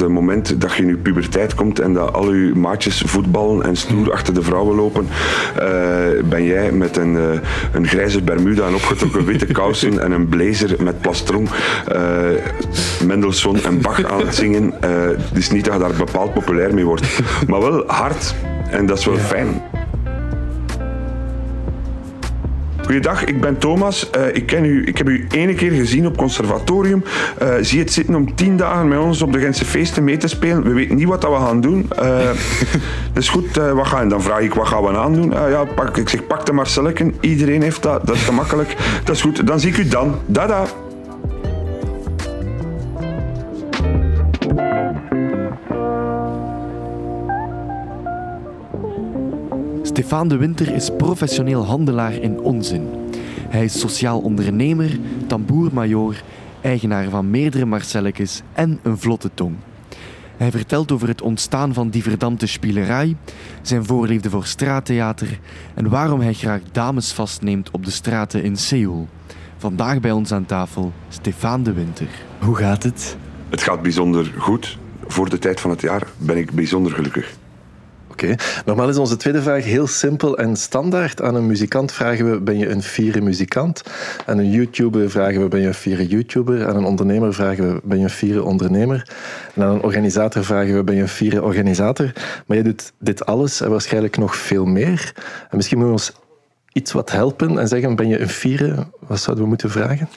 Het moment dat je in je puberteit komt en dat al je maatjes voetballen en stoer achter de vrouwen lopen. Eh, ben jij met een, uh, een grijze bermuda en opgetrokken witte kousen en een blazer met plastron uh, Mendelssohn en Bach aan het zingen. het is niet dat je daar bepaald populair mee wordt, maar wel hard. En dat is wel fijn. Goeiedag, ik ben Thomas. Uh, ik, ken u, ik heb u ene keer gezien op conservatorium. Uh, zie het zitten om tien dagen met ons op de Gentse feesten mee te spelen. We weten niet wat dat we gaan doen. Dat is goed, wat gaan, dan vraag ik wat gaan we aan doen. ja, pak, ik zeg pak de Marcelleken. Iedereen heeft dat, dat is gemakkelijk. Dat is goed, dan zie ik u dan. Dada. Stefan de Winter is professioneel handelaar in onzin. Hij is sociaal ondernemer, tamboermajoor, eigenaar van meerdere Marcelletjes en een vlotte tong. Hij vertelt over het ontstaan van die verdampte spielerij, zijn voorliefde voor straattheater en waarom hij graag dames vastneemt op de straten in Seoul. Vandaag bij ons aan tafel Stefan de Winter. Hoe gaat het? Het gaat bijzonder goed. Voor de tijd van het jaar ben ik bijzonder gelukkig. Oké. Normaal is onze tweede vraag heel simpel en standaard. Aan een muzikant vragen we, ben je een fiere muzikant? Aan een YouTuber vragen we, ben je een fiere YouTuber? Aan een ondernemer vragen we, ben je een fiere ondernemer? En aan een organisator vragen we, ben je een fiere organisator? Maar je doet dit alles en waarschijnlijk nog veel meer. En misschien moeten we ons iets wat helpen en zeggen, ben je een fiere? Wat zouden we moeten vragen?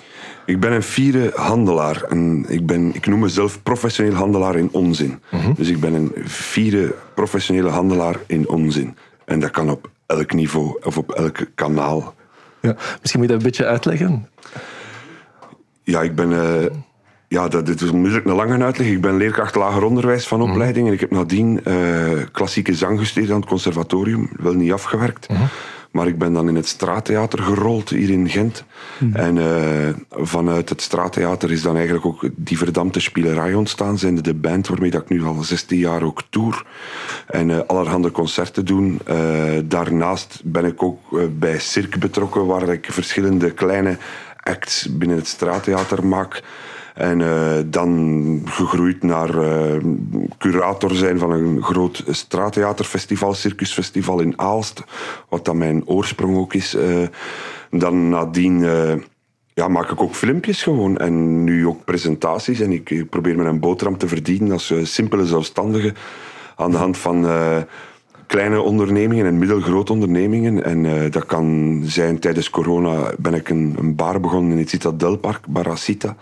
Ik ben een fiere handelaar. En ik, ben, ik noem mezelf professioneel handelaar in onzin. Mhm. Dus ik ben een fiere professionele handelaar in onzin. En dat kan op elk niveau of op elk kanaal. Ja, misschien moet je dat een beetje uitleggen. Ja, ik ben... Uh, ja, dat, dit is moeilijk een lange uitleg. Ik ben leerkracht lager onderwijs van mhm. opleiding. En ik heb nadien uh, klassieke zang gestudeerd aan het conservatorium. Wel niet afgewerkt. Mhm. Maar ik ben dan in het straattheater gerold hier in Gent. Mhm. En uh, vanuit het straattheater is dan eigenlijk ook die verdampte spielerij ontstaan. Zijn de band waarmee dat ik nu al 16 jaar ook tour. En uh, allerhande concerten doen. Uh, daarnaast ben ik ook bij Cirque betrokken, waar ik verschillende kleine acts binnen het straattheater maak. En uh, dan gegroeid naar uh, curator zijn van een groot straattheaterfestival, circusfestival in Aalst, wat dan mijn oorsprong ook is. Uh, dan nadien ja, maak ik ook filmpjes gewoon en nu ook presentaties. En ik, probeer me een boterham te verdienen als simpele zelfstandige aan de hand van kleine ondernemingen en middelgrote ondernemingen. En uh, dat kan zijn, tijdens corona ben ik een, een bar begonnen in het Citadelpark, Baracita.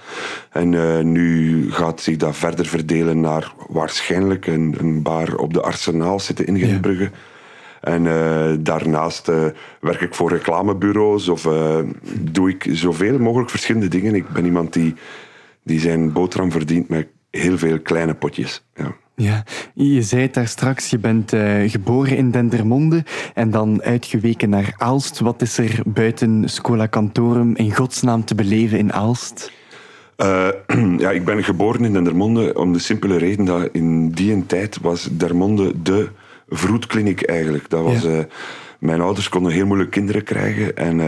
En uh, nu gaat zich dat verder verdelen naar waarschijnlijk een, een bar op de Arsenaal zitten in Gentbrugge. Ja. En uh, daarnaast uh, werk ik voor reclamebureaus of uh, doe ik zoveel mogelijk verschillende dingen. Ik ben iemand die, die zijn boterham verdient met heel veel kleine potjes. Ja. Ja, je zei het daar straks, je bent uh, geboren in Dendermonde en dan uitgeweken naar Aalst. Wat is er buiten Scola Cantorum in godsnaam te beleven in Aalst? Uh, ja, ik ben geboren in Dendermonde om de simpele reden dat in die tijd was Dermonde de vroedkliniek eigenlijk. Dat was, ja. uh, mijn ouders konden heel moeilijk kinderen krijgen en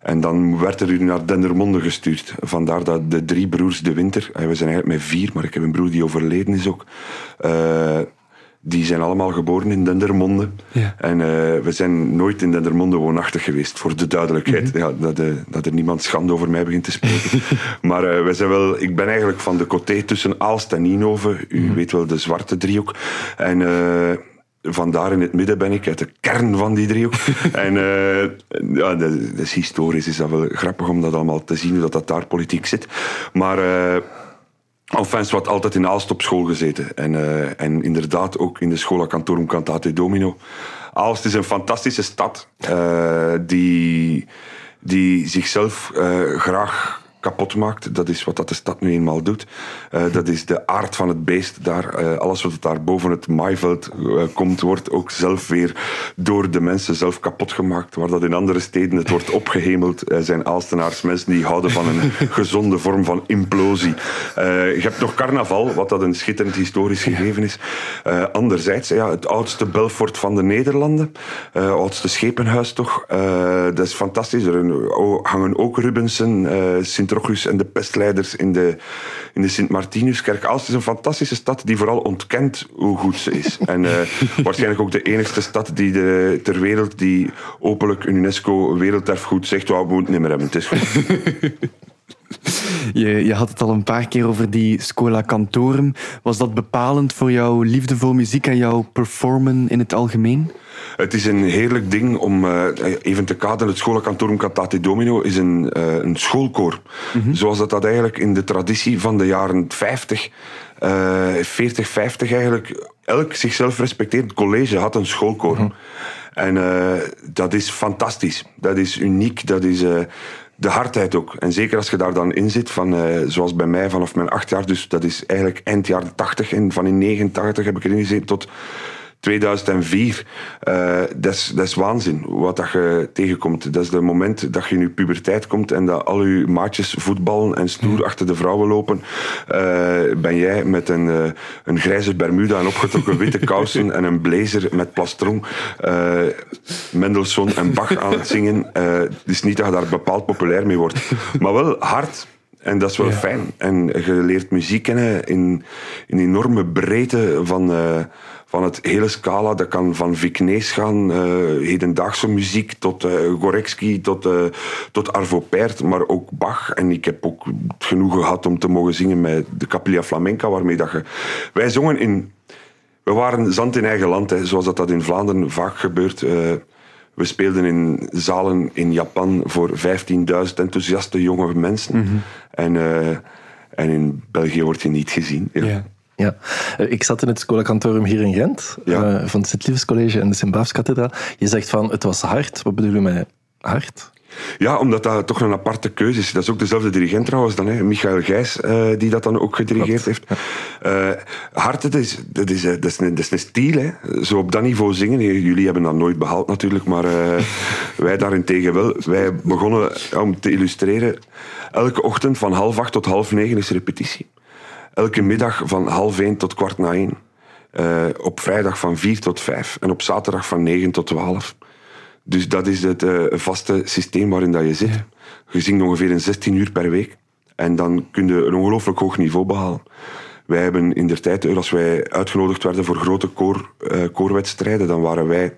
en dan werd er naar Dendermonde gestuurd. Vandaar dat de drie broers de winter, eh, we zijn eigenlijk met vier, maar ik heb een broer die overleden is ook. Uh, die zijn allemaal geboren in Dendermonde. Ja. En uh, we zijn nooit in Dendermonde woonachtig geweest, voor de duidelijkheid. Mm -hmm. ja, dat, uh, dat, er niemand schande over mij begint te spreken. maar uh, we zijn wel, ik ben eigenlijk van de coté tussen Aalst en Nienhoven. U mm -hmm. weet wel, de zwarte driehoek. En vandaar in het midden ben ik, uit de kern van die driehoek. en uh, ja, dat, is historisch, is dat wel grappig om dat allemaal te zien, hoe dat, dat daar politiek zit. Maar... Uh, Enfin, wat altijd in Aalst op school gezeten. En, uh, en inderdaad ook in de Schola Cantorum Cantate Domino. Aalst is een fantastische stad uh, die, die zichzelf graag kapot maakt. Dat is wat dat de stad nu eenmaal doet. Uh, dat is de aard van het beest daar. Uh, alles wat daar boven het maaiveld uh, komt, wordt ook zelf weer door de mensen zelf kapot gemaakt. Waar dat in andere steden het wordt opgehemeld, zijn Aalstenaars mensen die houden van een gezonde vorm van implosie. je hebt nog carnaval, wat dat een schitterend historisch gegeven is. anderzijds, ja, het oudste Belfort van de Nederlanden. oudste schepenhuis toch. dat is fantastisch. Er hangen ook Rubensen, Sint Sint-Rochus en de pestleiders in de, in de Sint-Martinuskerk. Aalst is een fantastische stad die vooral ontkent hoe goed ze is. En uh, waarschijnlijk ook de enigste stad die de, ter wereld die openlijk een UNESCO werelderfgoed zegt, we moeten het niet meer hebben, het is goed. Je, je, had het al een paar keer over die Scola Cantorum. Was dat bepalend voor jouw liefde voor muziek en jouw performen in het algemeen? Het is een heerlijk ding om uh, even te kaderen. Het Schola Cantorum Cantate Domino is een, uh, een schoolkoor. Mm Zoals dat, dat eigenlijk in de traditie van de jaren 50, uh, 40, 50 eigenlijk... Elk zichzelf respecterend college had een schoolkoor. Mm -hmm. En uh, dat is fantastisch. Dat is uniek. Dat is de hardheid ook. En zeker als je daar dan in zit, van, uh, zoals bij mij vanaf mijn acht jaar, dus dat is eigenlijk eind jaren 80 en van in 89 heb ik erin gezeten tot 2004. Uh, dat, is, dat is waanzin wat dat je tegenkomt. Dat is het moment dat je in je puberteit komt en dat al je maatjes voetballen en stoer ja. achter de vrouwen lopen. Uh, ben jij met een, uh, een grijze bermuda en opgetrokken witte kousen en een blazer met plastron Mendelssohn en Bach aan het zingen. het is niet dat je daar bepaald populair mee wordt. Maar wel hard. En dat is wel ja. fijn. En je leert muziek kennen in, in enorme breedte van, uh, van het hele scala. Dat kan van Vicnees gaan, uh, hedendaagse muziek, tot uh, Gorecki, tot, tot Arvo Pärt, maar ook Bach. En ik heb ook het genoegen gehad om te mogen zingen met de Capilla Flamenca, waarmee dat je... Wij zongen in... We waren zand in eigen land, hè, zoals dat, dat in Vlaanderen vaak gebeurt. We speelden in zalen in Japan voor 15.000 enthousiaste jonge mensen. Mm -hmm. en, uh, en in België wordt je niet gezien. Ja. ja. Ja, ik zat in het Schola hier in Gent, ja. uh, van het Sint-Liefs College en de Sint-Baafskathedraal. Je zegt van, het was hard. Wat bedoel je met hard? Ja, omdat dat toch een aparte keuze is. Dat is ook dezelfde dirigent trouwens dan, hè, Michael Gijs, uh, die dat dan ook gedirigeerd heeft. Uh, hard, dat is, dat, is, dat, is een, dat is een stiel. Hè. Zo op dat niveau zingen. Jullie hebben dat nooit behaald natuurlijk, maar uh, wij daarentegen wel. Wij begonnen, om te illustreren, elke ochtend van half acht tot half negen is repetitie. Elke middag van half één tot kwart na één. op vrijdag van vier tot vijf. En op zaterdag van negen tot twaalf. Dus dat is het uh, vaste systeem waarin dat je zit. Ja. Je zingt ongeveer in 16 uur per week. En dan kun je een ongelooflijk hoog niveau behalen. Wij hebben in der tijd, als wij uitgenodigd werden voor grote koor, uh, koorwedstrijden, dan waren wij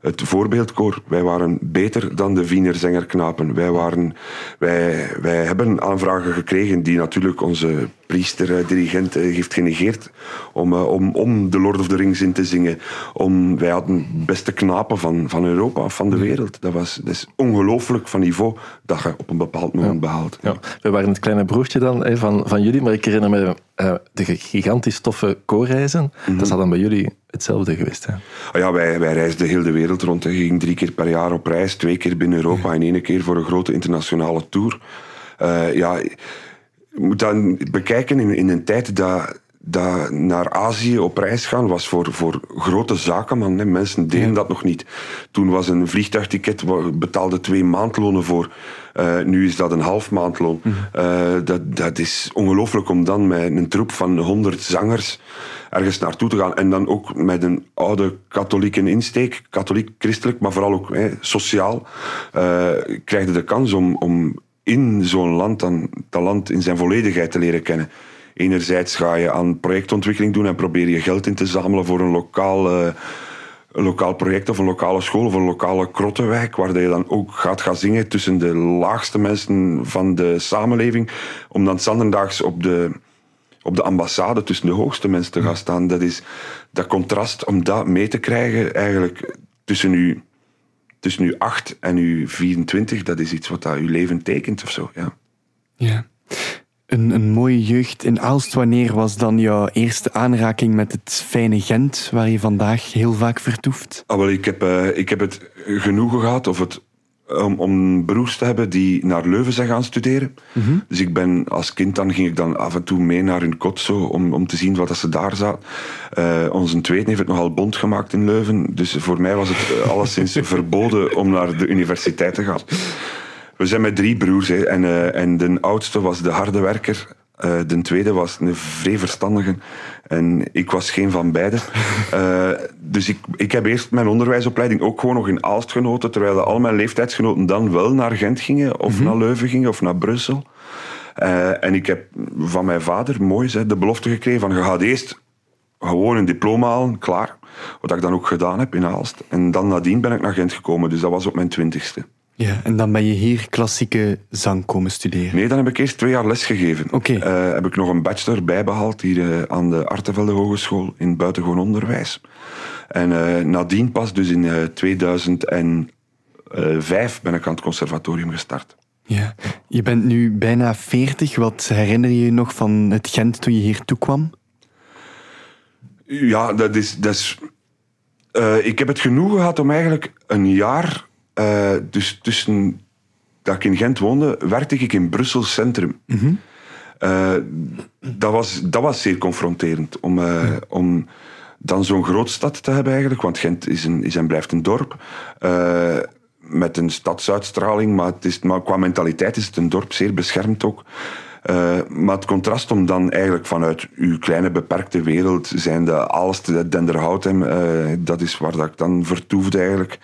het voorbeeldkoor. Wij waren beter dan de Wiener Zengerknapen. Wij, waren, wij, wij hebben aanvragen gekregen die natuurlijk onze priester, dirigent heeft genegeerd om, om, om de Lord of the Rings in te zingen. Om, wij hadden beste knapen van, van Europa, van de wereld. Dat, was, dat is ongelooflijk van niveau dat je op een bepaald moment ja. behaalt. Ja. We waren het kleine broertje dan hè, van, van jullie, maar ik herinner me uh, de gigantisch toffe koorreizen. Mm -hmm. Dat is dan bij jullie hetzelfde geweest. Hè? Oh ja, wij, wij reisden heel de wereld rond. Je ging drie keer per jaar op reis, twee keer binnen Europa ja. en één keer voor een grote internationale tour. Uh, ja, je moet dan bekijken in, in een tijd dat dat naar Azië op reis gaan was voor, voor grote zaken, man. Hè. Mensen deden ja. dat nog niet. Toen was een vliegtuigticket, betaalde twee maandlonen voor. Uh, nu is dat een half maandloon. Mm. Uh, dat, dat is ongelooflijk om dan met een troep van honderd zangers ergens naartoe te gaan. En dan ook met een oude katholieke insteek, katholiek-christelijk, maar vooral ook hè, sociaal, uh, krijg je de kans om, om in zo'n land dan land in zijn volledigheid te leren kennen. Enerzijds ga je aan projectontwikkeling doen en probeer je geld in te zamelen voor een lokaal, uh, een lokaal project of een lokale school of een lokale krottenwijk, waar je dan ook gaat gaan zingen tussen de laagste mensen van de samenleving, om dan zanderdaags op de, op de ambassade tussen de hoogste mensen te gaan staan. Dat is dat contrast, om dat mee te krijgen, eigenlijk tussen u, tussen u 8 en u 24, dat is iets wat dat uw leven tekent of zo. Ja. ja. Een, een mooie jeugd in Aalst. Wanneer was dan jouw eerste aanraking met het fijne Gent, waar je vandaag heel vaak vertoeft? Ah, wel, ik, heb, uh, ik heb het genoegen gehad, of het, om, om beroeps te hebben die naar Leuven zijn gaan studeren. Mm -hmm. Dus ik ben als kind, dan ging ik dan af en toe mee naar hun kot zo, om, om te zien wat dat ze daar zaten. Uh, onze tweede heeft het nogal bond gemaakt in Leuven. Dus voor mij was het uh, alleszins verboden om naar de universiteit te gaan. We zijn met drie broers hè, en, uh, en de oudste was de harde werker. Uh, de tweede was een vrij verstandige en ik was geen van beiden. Uh, dus ik, ik heb eerst mijn onderwijsopleiding ook gewoon nog in Aalst genoten, terwijl al mijn leeftijdsgenoten dan wel naar Gent gingen, of naar Leuven gingen, of naar Brussel. Uh, en ik heb van mijn vader, mooi, de belofte gekregen van je gaat eerst gewoon een diploma halen, klaar. Wat ik dan ook gedaan heb in Aalst. En dan nadien ben ik naar Gent gekomen, dus dat was op mijn twintigste. Ja, en dan ben je hier klassieke zang komen studeren? Nee, dan heb ik eerst twee jaar les gegeven. Oké. Okay. Uh, heb ik nog een bachelor bijbehaald hier uh, aan de Artevelde Hogeschool in buitengewoon onderwijs. En uh, nadien pas, dus in 2005, ben ik aan het conservatorium gestart. Ja, je bent nu bijna 40. Wat herinner je je nog van het Gent toen je hier toekwam? Ja, dat is. Dat is ik heb het genoeg gehad om eigenlijk een jaar uh, dus tussen dat ik in Gent woonde, werkte ik in Brussel Centrum. Mm -hmm. uh, dat, was, dat was zeer confronterend. Om, uh, ja. om dan zo'n grootstad te hebben eigenlijk. Want Gent is, een, is en blijft een dorp. met een stadsuitstraling. Maar, het is, maar qua mentaliteit is het een dorp, zeer beschermd ook. maar het contrast om dan eigenlijk vanuit uw kleine beperkte wereld, zijnde Aalst, Denderhout, dat is waar dat ik dan vertoefde eigenlijk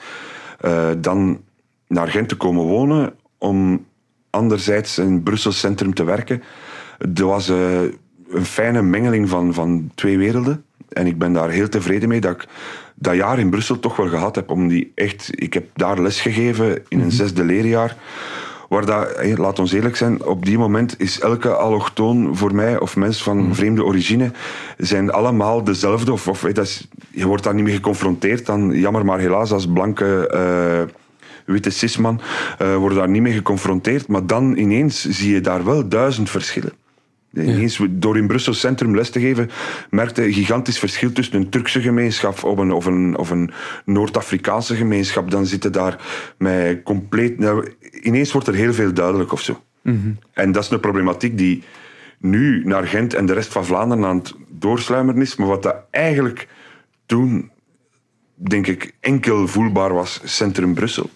uh, dan naar Gent te komen wonen om anderzijds in Brussel Centrum te werken. Dat was uh, een fijne mengeling van, van twee werelden. En ik ben daar heel tevreden mee dat ik dat jaar in Brussel toch wel gehad heb. Om die echt, ik heb daar les gegeven in een zesde leerjaar. Waar dat, laat ons eerlijk zijn, op die moment is elke allochtoon voor mij, of mens van vreemde origine, zijn allemaal dezelfde. Of, of dat is, je wordt daar niet mee geconfronteerd. Dan, jammer maar helaas, als blanke... Uh, witte cisman, uh, worden daar niet mee geconfronteerd. Maar dan ineens zie je daar wel duizend verschillen. Ineens, door in Brussel Centrum les te geven, merkte een gigantisch verschil tussen een Turkse gemeenschap of een, of een, of een Noord-Afrikaanse gemeenschap. Dan zitten daar met compleet. Nou, ineens wordt er heel veel duidelijk of zo. Mm En dat is een problematiek die nu naar Gent en de rest van Vlaanderen aan het doorsluimeren is. Maar wat dat eigenlijk toen, denk ik, enkel voelbaar was, Centrum Brussel.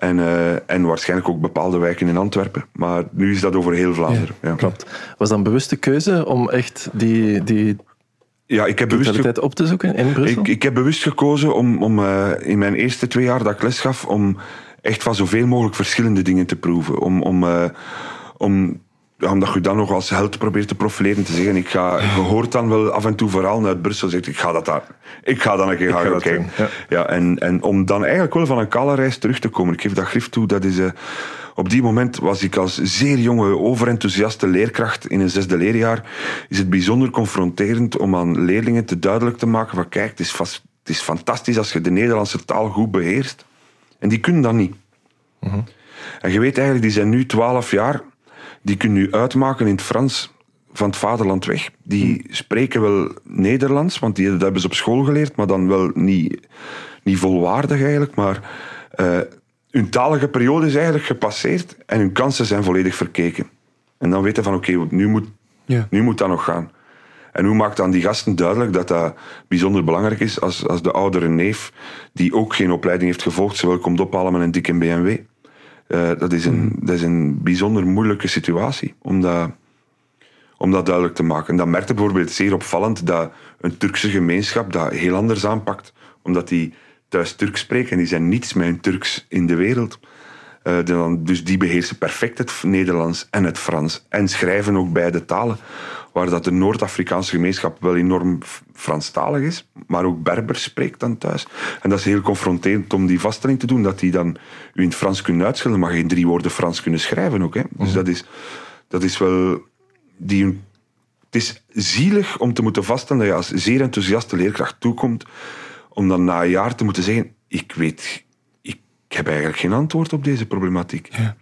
En, uh, en waarschijnlijk ook bepaalde wijken in Antwerpen. Maar nu is dat over heel Vlaanderen. Ja, ja. Klopt. Was dat een bewuste keuze om echt die, die ja, ik heb bewust op te zoeken in Brussel? Ik, ik heb bewust gekozen om, om uh, in mijn eerste twee jaar dat ik les gaf, om echt van zoveel mogelijk verschillende dingen te proeven. Om, om, uh, om omdat je dan nog als held probeert te profileren, te zeggen, ik ga, je hoort dan wel af en toe vooral uit Brussel, zegt ik ga dat daar, ik ga dan een keer gaan kijken. Ja. ja. en, en om dan eigenlijk wel van een kale reis terug te komen, ik geef dat grif toe, dat is... Uh, op die moment was ik als zeer jonge, overenthousiaste leerkracht in een zesde leerjaar. Is het bijzonder confronterend om aan leerlingen te duidelijk te maken van kijk, het is, vast, het is fantastisch als je de Nederlandse taal goed beheerst. En die kunnen dat niet. -huh. En je weet eigenlijk, die zijn nu twaalf jaar die kunnen nu uitmaken in het Frans van het vaderland weg. Die spreken wel Nederlands, want die, dat hebben ze op school geleerd, maar dan wel niet, niet volwaardig eigenlijk. Maar uh, hun talige periode is eigenlijk gepasseerd en hun kansen zijn volledig verkeken. En dan weten van oké, okay, nu, moet, ja. nu moet dat nog gaan. En hoe maakt dan die gasten duidelijk dat dat bijzonder belangrijk is als, als de oudere neef, die ook geen opleiding heeft gevolgd, ze wel komt ophalen met een dikke BMW. Uh, dat, is een, dat is een bijzonder moeilijke situatie om dat, om dat duidelijk te maken. En dat merkte bijvoorbeeld zeer opvallend dat een Turkse gemeenschap dat heel anders aanpakt, omdat die thuis Turks spreken en die zijn niets met Turks in de wereld. Uh, dus die beheersen perfect het Nederlands en het Frans en schrijven ook beide talen waar dat de Noord-Afrikaanse gemeenschap wel enorm Franstalig is, maar ook Berbers spreekt dan thuis. En dat is heel confronterend om die vaststelling te doen, dat die dan u in het Frans kunnen uitschillen, maar geen drie woorden Frans kunnen schrijven ook. Hè. Dus Mhm. dat is, dat is wel... Die, het is zielig om te moeten vaststellen dat je als zeer enthousiaste leerkracht toekomt, om dan na een jaar te moeten zeggen, ik weet... Ik heb eigenlijk geen antwoord op deze problematiek. Ja.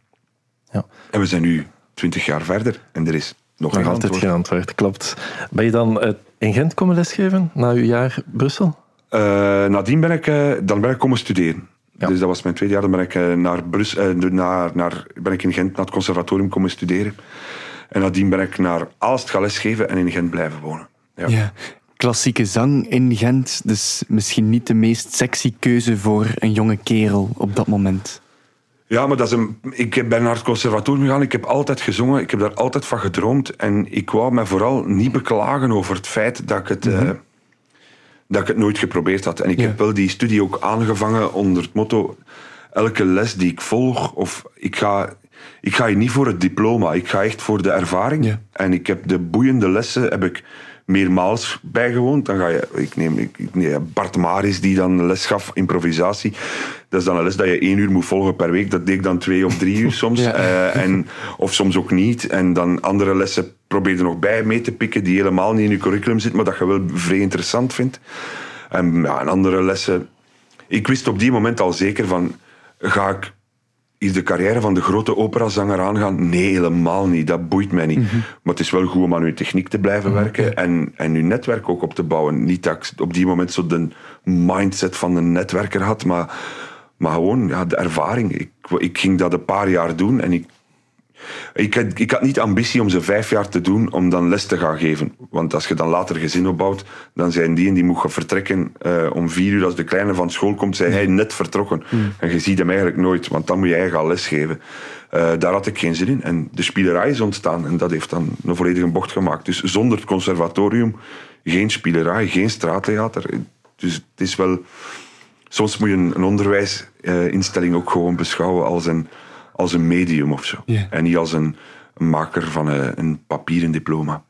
Ja. En we zijn nu twintig jaar verder en er is nog, Nog altijd geen antwoord, klopt. Ben je dan uh, in Gent komen lesgeven na uw jaar Brussel? Uh, nadien ben ik, uh, dan ben ik komen studeren. Ja. Dus dat was mijn tweede jaar. Dan ben ik, uh, naar Brus, naar, naar, ben ik in Gent naar het conservatorium komen studeren. En nadien ben ik naar Aalst gaan lesgeven en in Gent blijven wonen. Ja. Ja. Klassieke zang in Gent, dus misschien niet de meest sexy keuze voor een jonge kerel op dat moment. Ja, maar dat is een, ik ben naar het conservatorium gegaan. Ik heb altijd gezongen. Ik heb daar altijd van gedroomd. En ik wou me vooral niet beklagen over het feit dat ik het, eh, dat ik het nooit geprobeerd had. En ik Ja. heb wel die studie ook aangevangen onder het motto... Elke les die ik volg, of ik ga, ik ga hier niet voor het diploma. Ik ga echt voor de ervaring. Ja. En ik heb de boeiende lessen heb ik meermaals bijgewoond. Dan ga je, ik neem, ik, neem Bart Maris die dan les gaf, improvisatie. Dat is dan een les dat je één uur moet volgen per week. Dat deed ik dan twee of drie uur soms. Ja. Eh, en, of soms ook niet. En dan andere lessen probeer er nog bij mee te pikken die helemaal niet in je curriculum zitten, maar dat je wel vrij interessant vindt. En, ja, en andere lessen... Ik wist op die moment al zeker van... Ga ik is de carrière van de grote operazanger aangaan? Nee, helemaal niet. Dat boeit mij niet. Maar het is wel goed om aan je techniek te blijven werken en, en je netwerk ook op te bouwen. Niet dat ik op die moment zo de mindset van een netwerker had, maar, maar gewoon ja, de ervaring. Ik, ik ging dat een paar jaar doen en ik ik had, ik had niet ambitie om ze vijf jaar te doen om dan les te gaan geven. Want als je dan later gezin opbouwt, dan zijn die en die moet gaan vertrekken eh, om vier uur. Als de kleine van school komt, zijn hij net vertrokken. En je ziet hem eigenlijk nooit, want dan moet jij gaan lesgeven. Eh daar had ik geen zin in. En de spielerij is ontstaan en dat heeft dan een volledige bocht gemaakt. Dus zonder het conservatorium, geen spielerij, geen straattheater. Dus het is wel... Soms moet je een, een onderwijsinstelling ook gewoon beschouwen als een, als een medium of zo. Ja. En niet als een, een maker van een, een papieren diploma.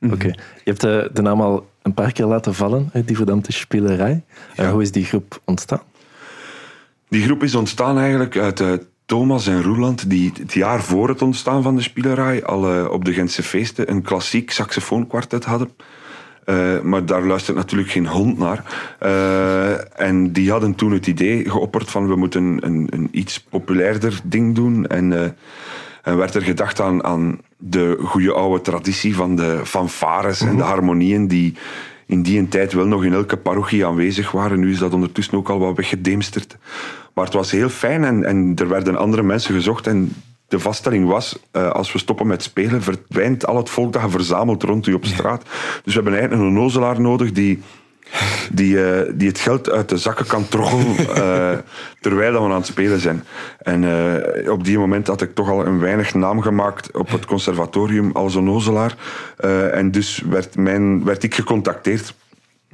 Oké. Je hebt eh, de naam al een paar keer laten vallen, die verdampte spielerij. Eh, hoe is die groep ontstaan? Die groep is ontstaan eigenlijk uit eh, Thomas en Roeland, die het jaar voor het ontstaan van de spielerij al eh, op de Gentse feesten een klassiek saxofoonkwartet hadden. Eh, maar daar luistert natuurlijk geen hond naar. Eh, en die hadden toen het idee geopperd van we moeten een, een iets populairder ding doen. En, eh, en werd er gedacht aan, aan de goede oude traditie van de fanfares en de harmonieën die in die tijd wel nog in elke parochie aanwezig waren. Nu is dat ondertussen ook al wat weggedemsterd. Maar het was heel fijn en, en er werden andere mensen gezocht. En de vaststelling was, eh, als we stoppen met spelen, verdwijnt al het volk dat je verzamelt rond u op straat. Dus we hebben eigenlijk een onnozelaar nodig die, die, eh, die het geld uit de zakken kan troggelen eh, terwijl dat we aan het spelen zijn. En op die moment had ik toch al een weinig naam gemaakt op het conservatorium als onnozelaar. En dus werd, mijn, werd ik gecontacteerd.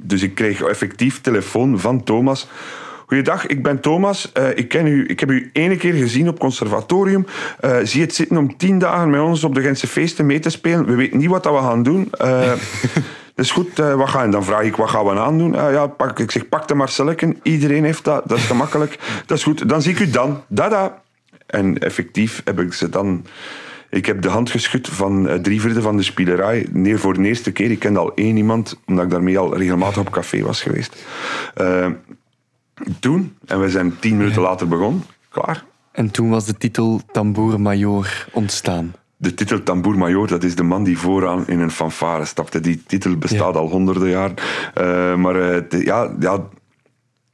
Dus ik kreeg effectief telefoon van Thomas. Goeiedag, ik ben Thomas. Eh, ik, ken u, ik heb u ene keer gezien op conservatorium. Eh, zie het zitten om tien dagen met ons op de Gentse feesten mee te spelen. We weten niet wat dat we gaan doen. Dat is goed, wat ga je? Dan vraag ik, wat gaan we aandoen? Uh, ja, pak, ik zeg, pak de Marcelleken. Iedereen heeft dat, dat is gemakkelijk. Dat is goed, dan zie ik u dan. Dada. En effectief heb ik ze dan... Ik heb de hand geschud van drie vierde van de spielerij. Nee, voor de eerste keer. Ik kende al één iemand, omdat ik daarmee al regelmatig op café was geweest. Toen, en we zijn tien minuten later begonnen, klaar. En toen was de titel Tambour Major ontstaan. De titel Tambour Major, dat is de man die vooraan in een fanfare stapte. Die titel bestaat al honderden jaar. Eh, maar eh, de- ja, ja,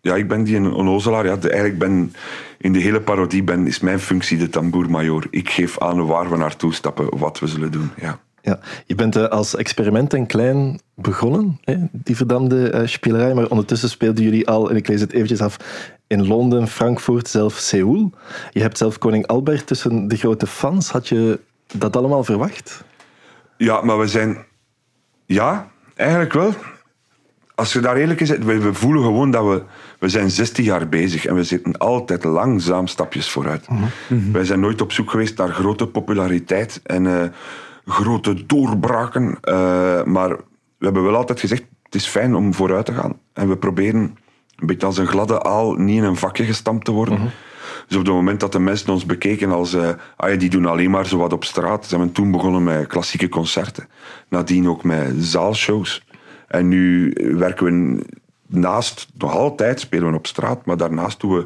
ja, ik ben die een onnozelaar. Ja, de, eigenlijk ben in de hele parodie ben, is mijn functie de Tambour Major. Ik geef aan waar we naartoe stappen, wat we zullen doen. Ja. Ja, je bent eh, als experiment en klein begonnen, hè, die verdamde eh, spelerij, maar ondertussen speelden jullie al, en ik lees het eventjes af, in Londen, Frankfurt, zelf Seoul. Je hebt zelf koning Albert tussen de grote fans. Had je dat allemaal verwacht? Ja, maar we zijn... Ja, eigenlijk wel. Als je daar eerlijk in zit, we, we voelen gewoon dat we... We zijn 16 jaar bezig en we zitten altijd langzaam stapjes vooruit. Wij zijn nooit op zoek geweest naar grote populariteit en eh, grote doorbraken. eh, maar we hebben wel altijd gezegd, het is fijn om vooruit te gaan. En we proberen een beetje als een gladde aal niet in een vakje gestampt te worden. Dus op het moment dat de mensen ons bekeken als ah ja, die doen alleen maar zo wat op straat, zijn we toen begonnen met klassieke concerten. Nadien ook met zaalshows. En nu werken we naast, nog altijd spelen we op straat, maar daarnaast doen we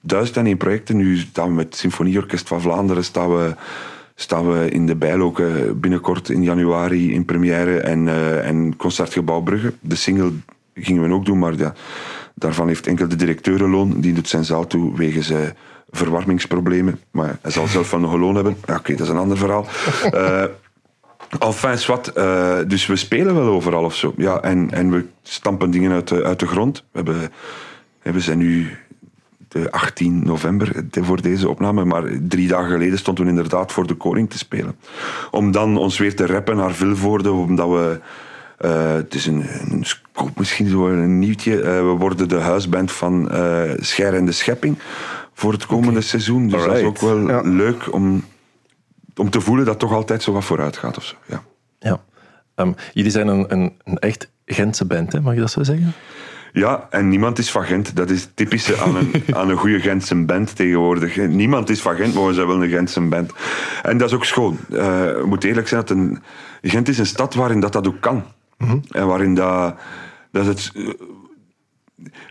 duizend en één projecten. Nu staan we met het Symfonieorkest van Vlaanderen, staan we, staan we in de Bijl eh, binnenkort in januari in première en, eh, en Concertgebouw Brugge. De single gingen we ook doen, maar ja, daarvan heeft enkel de directeurenloon, die doet zijn zaal toe wegens eh, verwarmingsproblemen. Maar hij zal zelf wel nog een loon hebben. Ja, Oké, dat is een ander verhaal. Eh, Enfin, eh, dus we spelen wel overal of zo. Ja, en, en we stampen dingen uit de, uit de grond. We, hebben, we zijn nu de 18 november voor deze opname. Maar drie dagen geleden stonden we inderdaad voor de koning te spelen. Om dan ons weer te rappen naar Vilvoorde, omdat we... Uh, het is een, een scoop, misschien zo een nieuwtje. Uh, we worden de huisband van uh, Scher en de Schepping voor het komende okay. seizoen. Dus Alright. dat is ook wel ja. leuk om, om te voelen dat toch altijd zo wat vooruit gaat. Of zo. Ja. Ja. Um, jullie zijn een, een, een echt Gentse band, hè? mag je dat zo zeggen? Ja, en niemand is van Gent. Dat is het typische aan een, aan een goede Gentse band tegenwoordig. Niemand is van Gent, maar we zijn wel een Gentse band. En dat is ook schoon. Uh, ik moet eerlijk zijn, dat een, Gent is een stad waarin dat, dat ook kan. Mm -hmm. En waarin dat, dat het...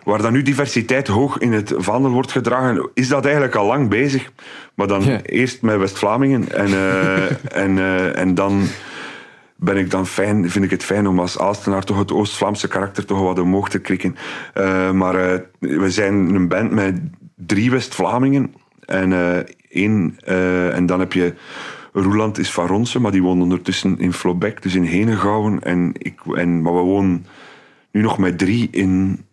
Waar dan nu diversiteit hoog in het vaandel wordt gedragen, is dat eigenlijk al lang bezig. Maar dan ja. eerst met West-Vlamingen en, uh, en, uh, en dan ben ik dan fijn, vind ik het fijn om als Aalstenaar toch het Oost-Vlaamse karakter toch wat omhoog te krikken. Uh, maar uh, we zijn een band met drie West-Vlamingen en uh, één, en dan heb je Roeland is van Ronsen, maar die woont ondertussen in Flobeck, dus in Henegouwen. En ik, en, maar we wonen nu nog met drie in,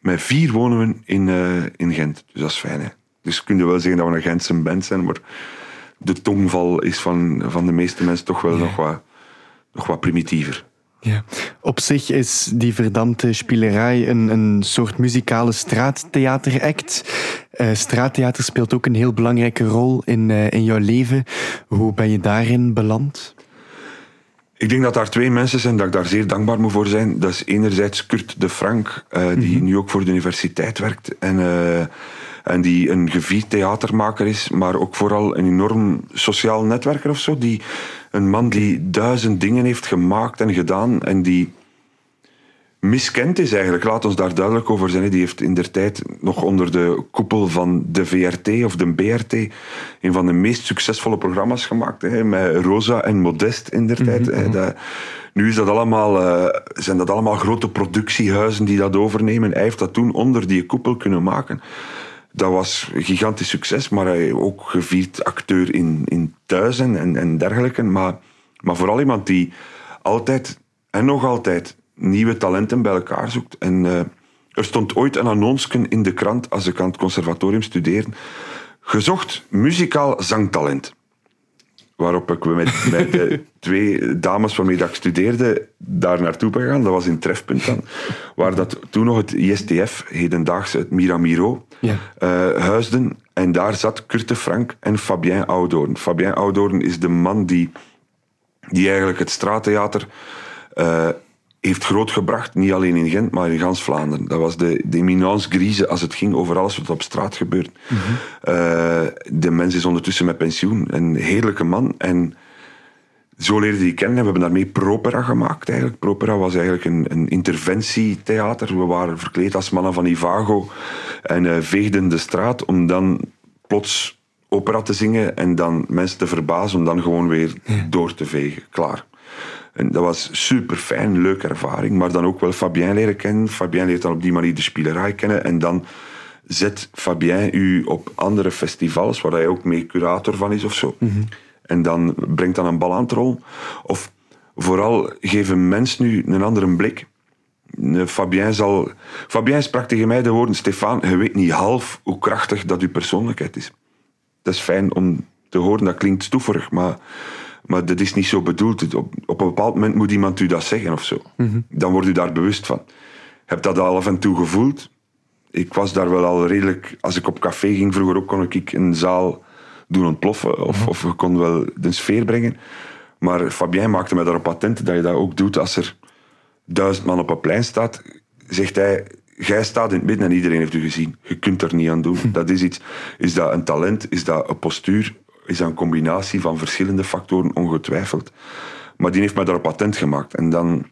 met vier wonen we in, in Gent. Dus dat is fijn. Hè? Dus kun je wel zeggen dat we een Gentse band zijn, maar de tongval is van, van de meeste mensen toch wel ja. nog wat nog wat primitiever. Ja. Op zich is die verdampte spielerij een, een soort muzikale straattheateract. Uh, straattheater speelt ook een heel belangrijke rol in, uh, in jouw leven. Hoe ben je daarin beland? Ik denk dat daar twee mensen zijn dat ik daar zeer dankbaar moet voor zijn. Dat is enerzijds Kurt de Frank, uh, die mm -hmm. nu ook voor de universiteit werkt. En, en die een gevierd theatermaker is, maar ook vooral een enorm sociaal netwerker of zo. Die, een man die duizend dingen heeft gemaakt en gedaan en die miskend is eigenlijk. Laat ons daar duidelijk over zijn. Die heeft in der tijd nog onder de koepel van de VRT of de BRT een van de meest succesvolle programma's gemaakt. Hè, met Rosa en Modest in der tijd. Mm -hmm. nu is dat allemaal, uh, zijn dat allemaal grote productiehuizen die dat overnemen. Hij heeft dat toen onder die koepel kunnen maken dat was een gigantisch succes, maar hij ook gevierd acteur in, in thuis en, en dergelijke. Maar, maar vooral iemand die altijd en nog altijd nieuwe talenten bij elkaar zoekt. En uh, er stond ooit een annonsken in de krant als ik aan het conservatorium studeerde. Gezocht muzikaal zangtalent. Waarop ik met, met de twee dames waarmee dat ik studeerde daar naartoe ben gegaan. Dat was in Trefpunt dan. Waar dat toen nog het ISTF, hedendaags het Miramiro, ja. uh, huisden. En daar zat Kurt de Frank en Fabien Oudoorn. Fabien Oudoorn is de man die, die eigenlijk het straattheater uh, heeft grootgebracht. Niet alleen in Gent, maar in gans Vlaanderen. Dat was de, de eminence grise als het ging over alles wat op straat gebeurt. Mm -hmm. uh, de mens is ondertussen met pensioen. Een heerlijke man. En zo leerde die kennen. We hebben daarmee Propera gemaakt eigenlijk. Propera was eigenlijk een, een interventietheater. We waren verkleed als mannen van Ivago en uh, veegden de straat om dan plots opera te zingen en dan mensen te verbazen om dan gewoon weer ja. door te vegen. Klaar. En dat was super fijn, leuke ervaring. Maar dan ook wel Fabien leren kennen. Fabien leert dan op die manier de spielerij kennen. En dan zet Fabien u op andere festivals, waar hij ook mee curator van is of zo. Mm -hmm. En dan brengt dan een bal aan het rol. Of vooral geven mensen nu een andere blik. Fabien, zal, Fabien sprak tegen mij de woorden: Stefan, je weet niet half hoe krachtig dat uw persoonlijkheid is. Dat is fijn om te horen, dat klinkt stoeverig, maar maar dat is niet zo bedoeld. Op, op een bepaald moment moet iemand u dat zeggen of zo. Mm -hmm. Dan wordt u daar bewust van. Heb dat al af en toe gevoeld? Ik was daar wel al redelijk... Als ik op café ging vroeger ook, kon ik een zaal doen ontploffen. Of, mm -hmm. of je kon wel de sfeer brengen. Maar Fabien maakte mij daarop patent dat je dat ook doet als er duizend man op een plein staat. Zegt hij, jij staat in het midden en iedereen heeft u gezien. Je kunt er niet aan doen. Dat is iets. Is dat een talent? Is dat een postuur? Is dat een combinatie van verschillende factoren, ongetwijfeld. Maar die heeft mij daar een patent gemaakt. En dan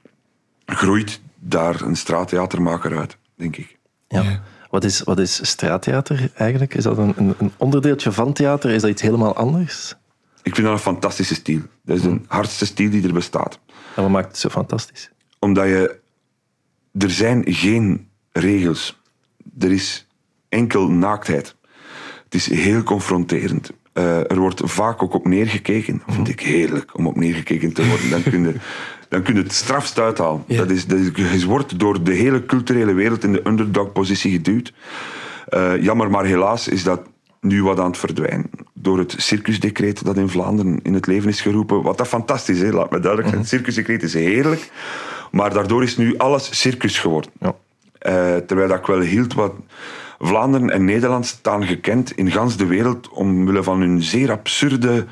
groeit daar een straattheatermaker uit, denk ik. Ja. Wat is, wat is straattheater eigenlijk? Is dat een, een, een, onderdeeltje van theater? Is dat iets helemaal anders? Ik vind dat een fantastische stijl. Dat is de hardste stijl die er bestaat. En wat maakt het zo fantastisch? Omdat je... Er zijn geen regels. Er is enkel naaktheid. Het is heel confronterend. Uh, er wordt vaak ook op neergekeken. Dat vind ik heerlijk om op neergekeken te worden. Dan kun je, dan kun je het strafst uithalen. Ja. Dat is, dat is, je wordt door de hele culturele wereld in de underdog-positie geduwd. Uh, jammer, maar helaas is dat nu wat aan het verdwijnen. Door het circusdecreet dat in Vlaanderen in het leven is geroepen. Wat dat fantastisch is, laat me duidelijk zijn. Het circusdecreet is heerlijk. Maar daardoor is nu alles circus geworden. Ja. Uh, terwijl dat ik wel hield wat... Vlaanderen en Nederland staan gekend in gans de wereld omwille van hun zeer absurde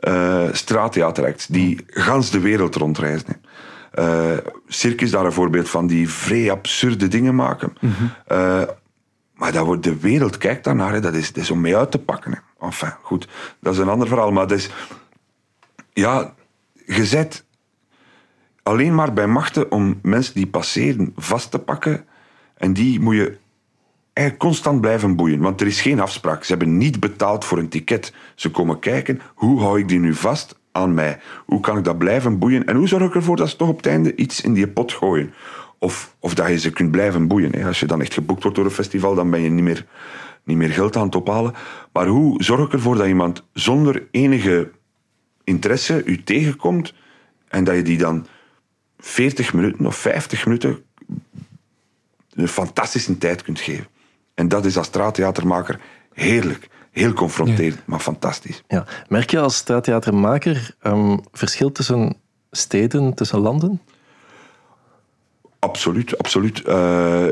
uh, straattheateracts die gans de wereld rondreizen. Uh, circus daar een voorbeeld van die vrij absurde dingen maken. Mm maar dat wordt, de wereld kijkt daarnaar, dat is, dat is om mee uit te pakken. Hè. Enfin, goed, dat is een ander verhaal. Maar dat is, ja, gezet alleen maar bij machten om mensen die passeren vast te pakken. En die moet je eigenlijk constant blijven boeien. Want er is geen afspraak. Ze hebben niet betaald voor een ticket. Ze komen kijken, hoe hou ik die nu vast aan mij? Hoe kan ik dat blijven boeien? En hoe zorg ik ervoor dat ze toch op het einde iets in die pot gooien? Of, of dat je ze kunt blijven boeien. Als je dan echt geboekt wordt door een festival, dan ben je niet meer, niet meer geld aan het ophalen. Maar hoe zorg ik ervoor dat iemand zonder enige interesse u tegenkomt en dat je die dan 40 minuten of 50 minuten een fantastische tijd kunt geven. En dat is als straattheatermaker heerlijk. Heel confronterend, maar fantastisch. Ja. Merk je als straattheatermaker um, verschil tussen steden, tussen landen? Absoluut, absoluut. Uh,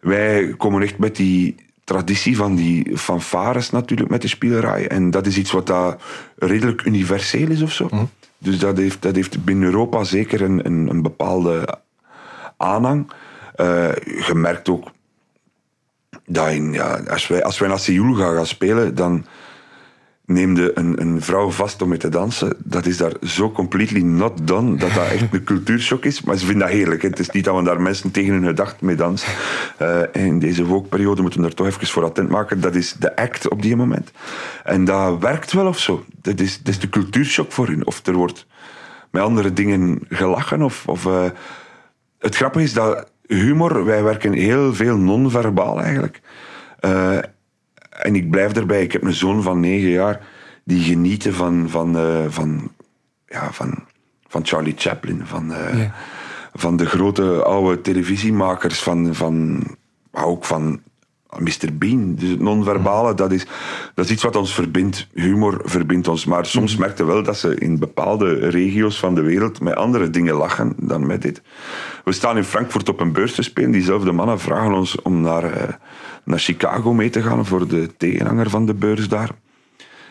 wij komen echt met die traditie van die fanfares natuurlijk met de spielerij. En dat is iets wat daar redelijk universeel is of zo. Mhm. Dus dat heeft, dat heeft binnen Europa zeker een, een, een bepaalde aanhang. Uh, je merkt ook dat in, ja, als, wij, als wij naar Seoul gaan, gaan spelen, dan neemde een, een vrouw vast om mee te dansen. Dat is daar zo completely not done, dat dat echt een cultuurshock is. Maar ze vinden dat heerlijk. Het is niet dat we daar mensen tegen hun gedacht mee dansen. Uh, in deze woke-periode moeten we daar toch even voor attent maken. Dat is de act op die moment. En dat werkt wel of zo. Dat is, dat is de cultuurshock voor hun. Of er wordt met andere dingen gelachen. Of, of uh, het grappige is dat humor, wij werken heel veel non-verbaal eigenlijk. Uh, en ik blijf erbij. Ik heb een zoon van negen jaar die genieten van, van, uh, van, ja, van, van Charlie Chaplin, van, uh, ja. van de grote oude televisiemakers, van, van, ook van Mr. Bean. Dus het non-verbale, dat is, dat is iets wat ons verbindt. Humor verbindt ons. Maar soms mm. merkte wel dat ze in bepaalde regio's van de wereld met andere dingen lachen dan met dit. We staan in Frankfurt op een beurs te spelen. Diezelfde mannen vragen ons om naar, uh, naar Chicago mee te gaan voor de tegenhanger van de beurs daar.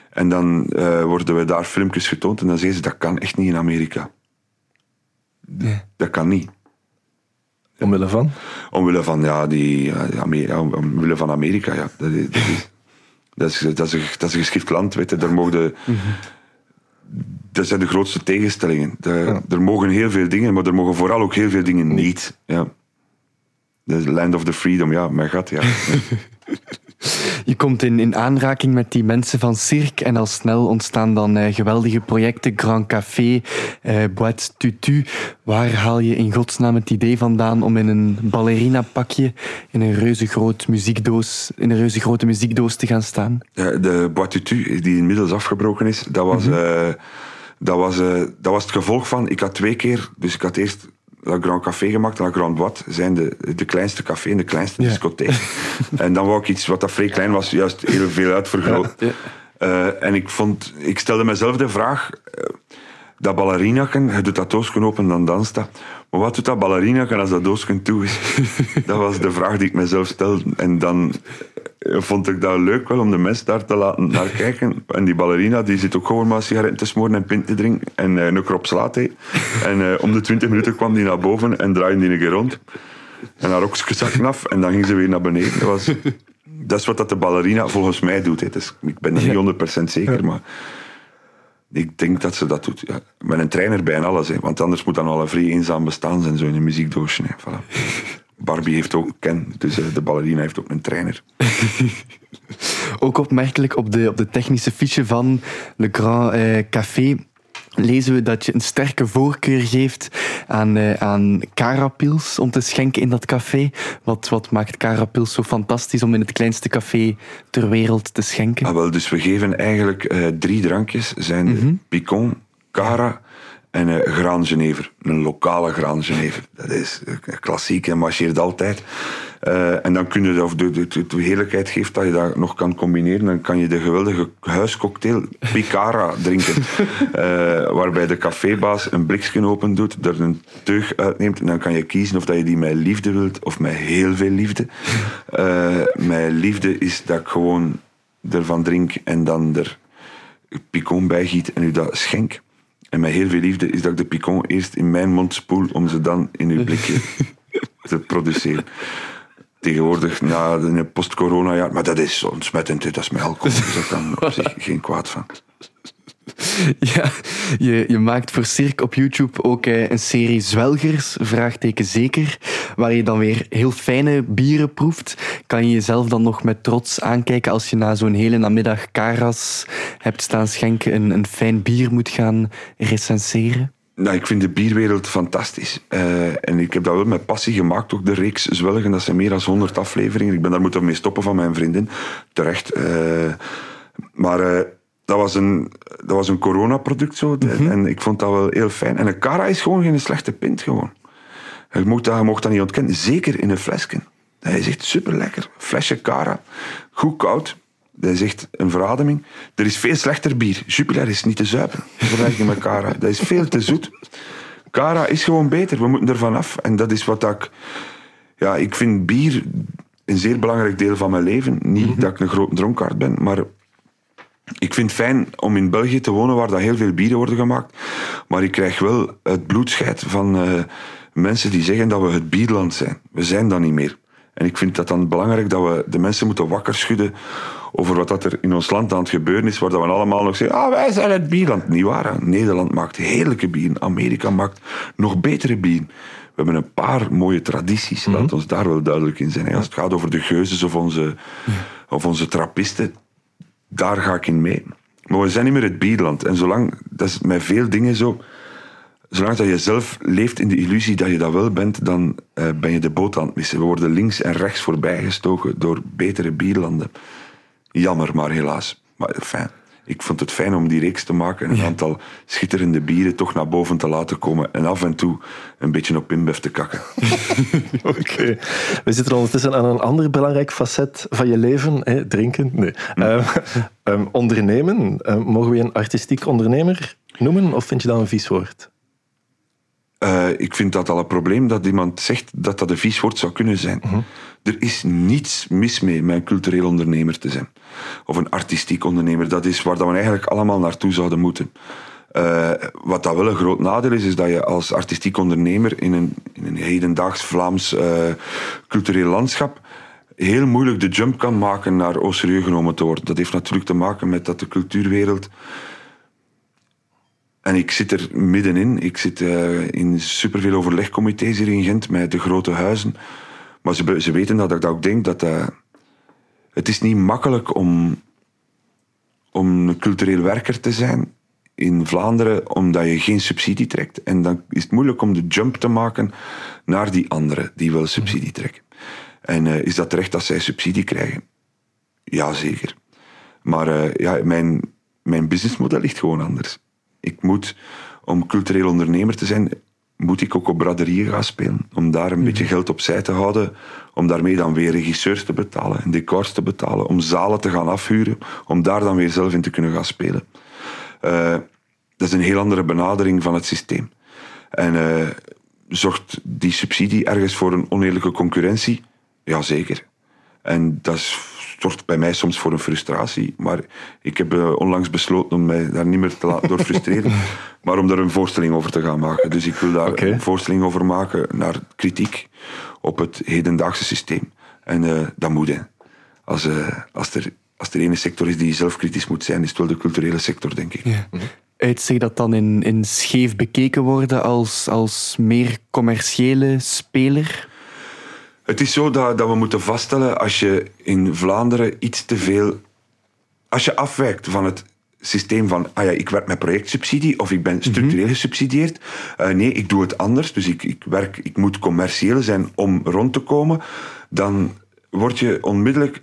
En dan uh, worden we daar filmpjes getoond en dan zeggen ze dat kan echt niet in Amerika. Nee. Dat kan niet. Omwille van? Omwille van, ja, die, ja, omwille van Amerika, ja. Dat is, dat is, dat is, dat is, een, dat is een geschikt land, weet je. Daar mogen Dat zijn de grootste tegenstellingen. De, Er mogen heel veel dingen, maar er mogen vooral ook heel veel dingen niet. Ja. De land of the freedom, ja, mijn gat, ja. Je komt in, in aanraking met die mensen van Cirque en al snel ontstaan dan uh, geweldige projecten. Grand Café, uh, Boîte Tutu. Waar haal je in godsnaam het idee vandaan om in een ballerina pakje in een reuze, groot muziekdoos, in een reuze grote muziekdoos te gaan staan? de Boîte Tutu, die inmiddels afgebroken is, dat was... Mm -hmm. uh, dat was, dat was het gevolg van, ik had twee keer, dus ik had eerst dat Grand Café gemaakt en dat Grand Boîte zijn de, de kleinste café en de kleinste discotheek. en dan wou ik iets wat dat vrij klein was, juist heel veel uitvergroot. Ja, uh, en ik, vond, ik stelde mezelf de vraag, uh, dat ballerinaken, je doet dat doosje open, dan danst dat. Maar wat doet dat ballerinaken als dat doosje toe is? dat was de vraag die ik mezelf stelde. En dan eh, vond ik dat leuk wel om de mensen daar te laten naar kijken. En die ballerina die zit ook gewoon maar sigaretten te smoren en pint te drinken en uh, een krop slaat. En uh, om de twintig minuten kwam die naar boven en draaide die een keer rond. En haar rokje zakte af en dan ging ze weer naar beneden. Dat, was, dat is wat dat de ballerina volgens mij doet. Hè. Dus ik ben er niet 100% zeker, maar ik denk dat ze dat doet. Ja. Met een trainer bij en alles, hè. want anders moet dan al een vrij eenzaam bestaan zijn, zo in een muziekdoosje. Hè. Voilà. Barbie heeft ook Ken, dus uh, de ballerina heeft ook een trainer. ook opmerkelijk op de, op de technische fiche van Le Grand eh, Café lezen we dat je een sterke voorkeur geeft aan, uh, aan carapils om te schenken in dat café. Wat, wat maakt carapils zo fantastisch om in het kleinste café ter wereld te schenken? Ah, wel, dus we geven eigenlijk uh, drie drankjes. zijn mm -hmm. Picon, Cara en uh, Graan Genever. Een lokale Graan Genever. Dat is klassiek en marcheert altijd. Eh, en dan kun je, of de, de, de, de, heerlijkheid geeft dat je dat nog kan combineren. Dan kan je de geweldige huiscocktail Picara drinken. uh, waarbij de cafébaas een blikje open doet, er een teug uitneemt. En dan kan je kiezen of dat je die met liefde wilt of met heel veel liefde. Uh, met liefde is dat ik gewoon ervan drink en dan er picon bijgiet en u dat schenk. En met heel veel liefde is dat ik de picon eerst in mijn mond spoel om ze dan in uw blikje te produceren. Tegenwoordig, na een post-corona-jaar, maar dat is ontsmettend, dat is met alcohol, dus daar kan op zich geen kwaad van. Ja, je, je maakt voor Cirque op YouTube ook eh, een serie zwelgers, vraagteken zeker, waar je dan weer heel fijne bieren proeft. Kan je jezelf dan nog met trots aankijken als je na zo'n hele namiddag karas hebt staan schenken een, een fijn bier moet gaan recenseren? Nou, ik vind de bierwereld fantastisch. Uh, en ik heb dat wel met passie gemaakt, ook de reeks Zwelgen. Dat zijn meer dan 100 afleveringen. Ik ben daar moeten mee stoppen van mijn vriendin. Terecht. Uh, maar dat was een, dat was een coronaproduct zo. Mm -hmm. En ik vond dat wel heel fijn. En een Cara is gewoon geen slechte pint gewoon. Je mocht dat, je mocht dat niet ontkennen. Zeker in een flesje. Hij is echt super lekker. Flesje Cara. Goed koud. Dat is echt een verademing. Er is veel slechter bier. Jupiler is niet te zuipen. Vergelijking met Cara. Dat is veel te zoet. Cara is gewoon beter. We moeten er vanaf. En dat is wat ik... Ja, ik vind bier een zeer belangrijk deel van mijn leven. Niet mm -hmm. dat ik een grote dronkaard ben, maar ik vind het fijn om in België te wonen waar dat heel veel bieren worden gemaakt. Maar ik krijg wel het bloedscheid van uh, mensen die zeggen dat we het bierland zijn. We zijn dat niet meer. En ik vind dat dan belangrijk dat we de mensen moeten wakker schudden over wat dat er in ons land aan het gebeuren is, waar dat we allemaal nog zeggen, ah, wij zijn het bierland. Niet waar, Nederland maakt heerlijke bieren. Amerika maakt nog betere bieren. We hebben een paar mooie tradities, mm -hmm. laat ons daar wel duidelijk in zijn. Als het gaat over de geuzes of onze, ja. of onze trappisten, daar ga ik in mee. Maar we zijn niet meer het bierland. En zolang, dat is met veel dingen zo, zolang dat je zelf leeft in de illusie dat je dat wel bent, dan uh, ben je de boot aan het missen. We worden links en rechts voorbijgestoken door betere bierlanden. Jammer, maar helaas. Maar fijn. Ik vond het fijn om die reeks te maken en een ja. aantal schitterende bieren toch naar boven te laten komen en af en toe een beetje op inbef te kakken. Oké. Okay. We zitten ondertussen aan een ander belangrijk facet van je leven. Hè? Drinken? Nee. Hm. Um, um, ondernemen. Um, mogen we je een artistiek ondernemer noemen of vind je dat een vies woord? Uh, ik vind dat al een probleem dat iemand zegt dat dat een vies woord zou kunnen zijn. -huh. Er is niets mis mee met een cultureel ondernemer te zijn. Of een artistiek ondernemer. Dat is waar dat we eigenlijk allemaal naartoe zouden moeten. Uh, wat dat wel een groot nadeel is, is dat je als artistiek ondernemer in een, in een hedendaags Vlaams uh, cultureel landschap heel moeilijk de jump kan maken naar o serieus genomen te worden. Dat heeft natuurlijk te maken met dat de cultuurwereld en ik zit er middenin. Ik zit uh, in superveel overlegcomité's hier in Gent met de grote huizen. Maar ze, weten dat ik dat ook denk. Dat, uh, het is niet makkelijk om, om een cultureel werker te zijn in Vlaanderen, omdat je geen subsidie trekt. En dan is het moeilijk om de jump te maken naar die anderen die wel subsidie trekken. En uh, is dat terecht dat zij subsidie krijgen? Jazeker. Maar ja, mijn, mijn businessmodel ligt gewoon anders. Ik moet, om cultureel ondernemer te zijn, moet ik ook op braderieën gaan spelen. Om daar een mm. beetje geld opzij te houden. Om daarmee dan weer regisseurs te betalen en decors te betalen. Om zalen te gaan afhuren. Om daar dan weer zelf in te kunnen gaan spelen. Uh, dat is een heel andere benadering van het systeem. En uh, zorgt die subsidie ergens voor een oneerlijke concurrentie? Jazeker. En dat is zorgt bij mij soms voor een frustratie. Maar ik heb uh, onlangs besloten om mij daar niet meer te laten door frustreren. maar om daar een voorstelling over te gaan maken. Dus ik wil daar okay. een voorstelling over maken naar kritiek op het hedendaagse systeem. En uh, dat moet. Hè. Als, uh, als, er, als er ene sector is die zelfkritisch moet zijn, is het wel de culturele sector, denk ik. Ja. -hmm. Uitzicht dat dan in, in scheef bekeken worden als, als meer commerciële speler? Het is zo dat, dat we moeten vaststellen, als je in Vlaanderen iets te veel... Als je afwijkt van het systeem van, ah ja, ik werk met projectsubsidie of ik ben structureel mm-hmm. gesubsidieerd. Uh, nee, ik doe het anders, dus ik, ik, werk, ik moet commercieel zijn om rond te komen. Dan word je onmiddellijk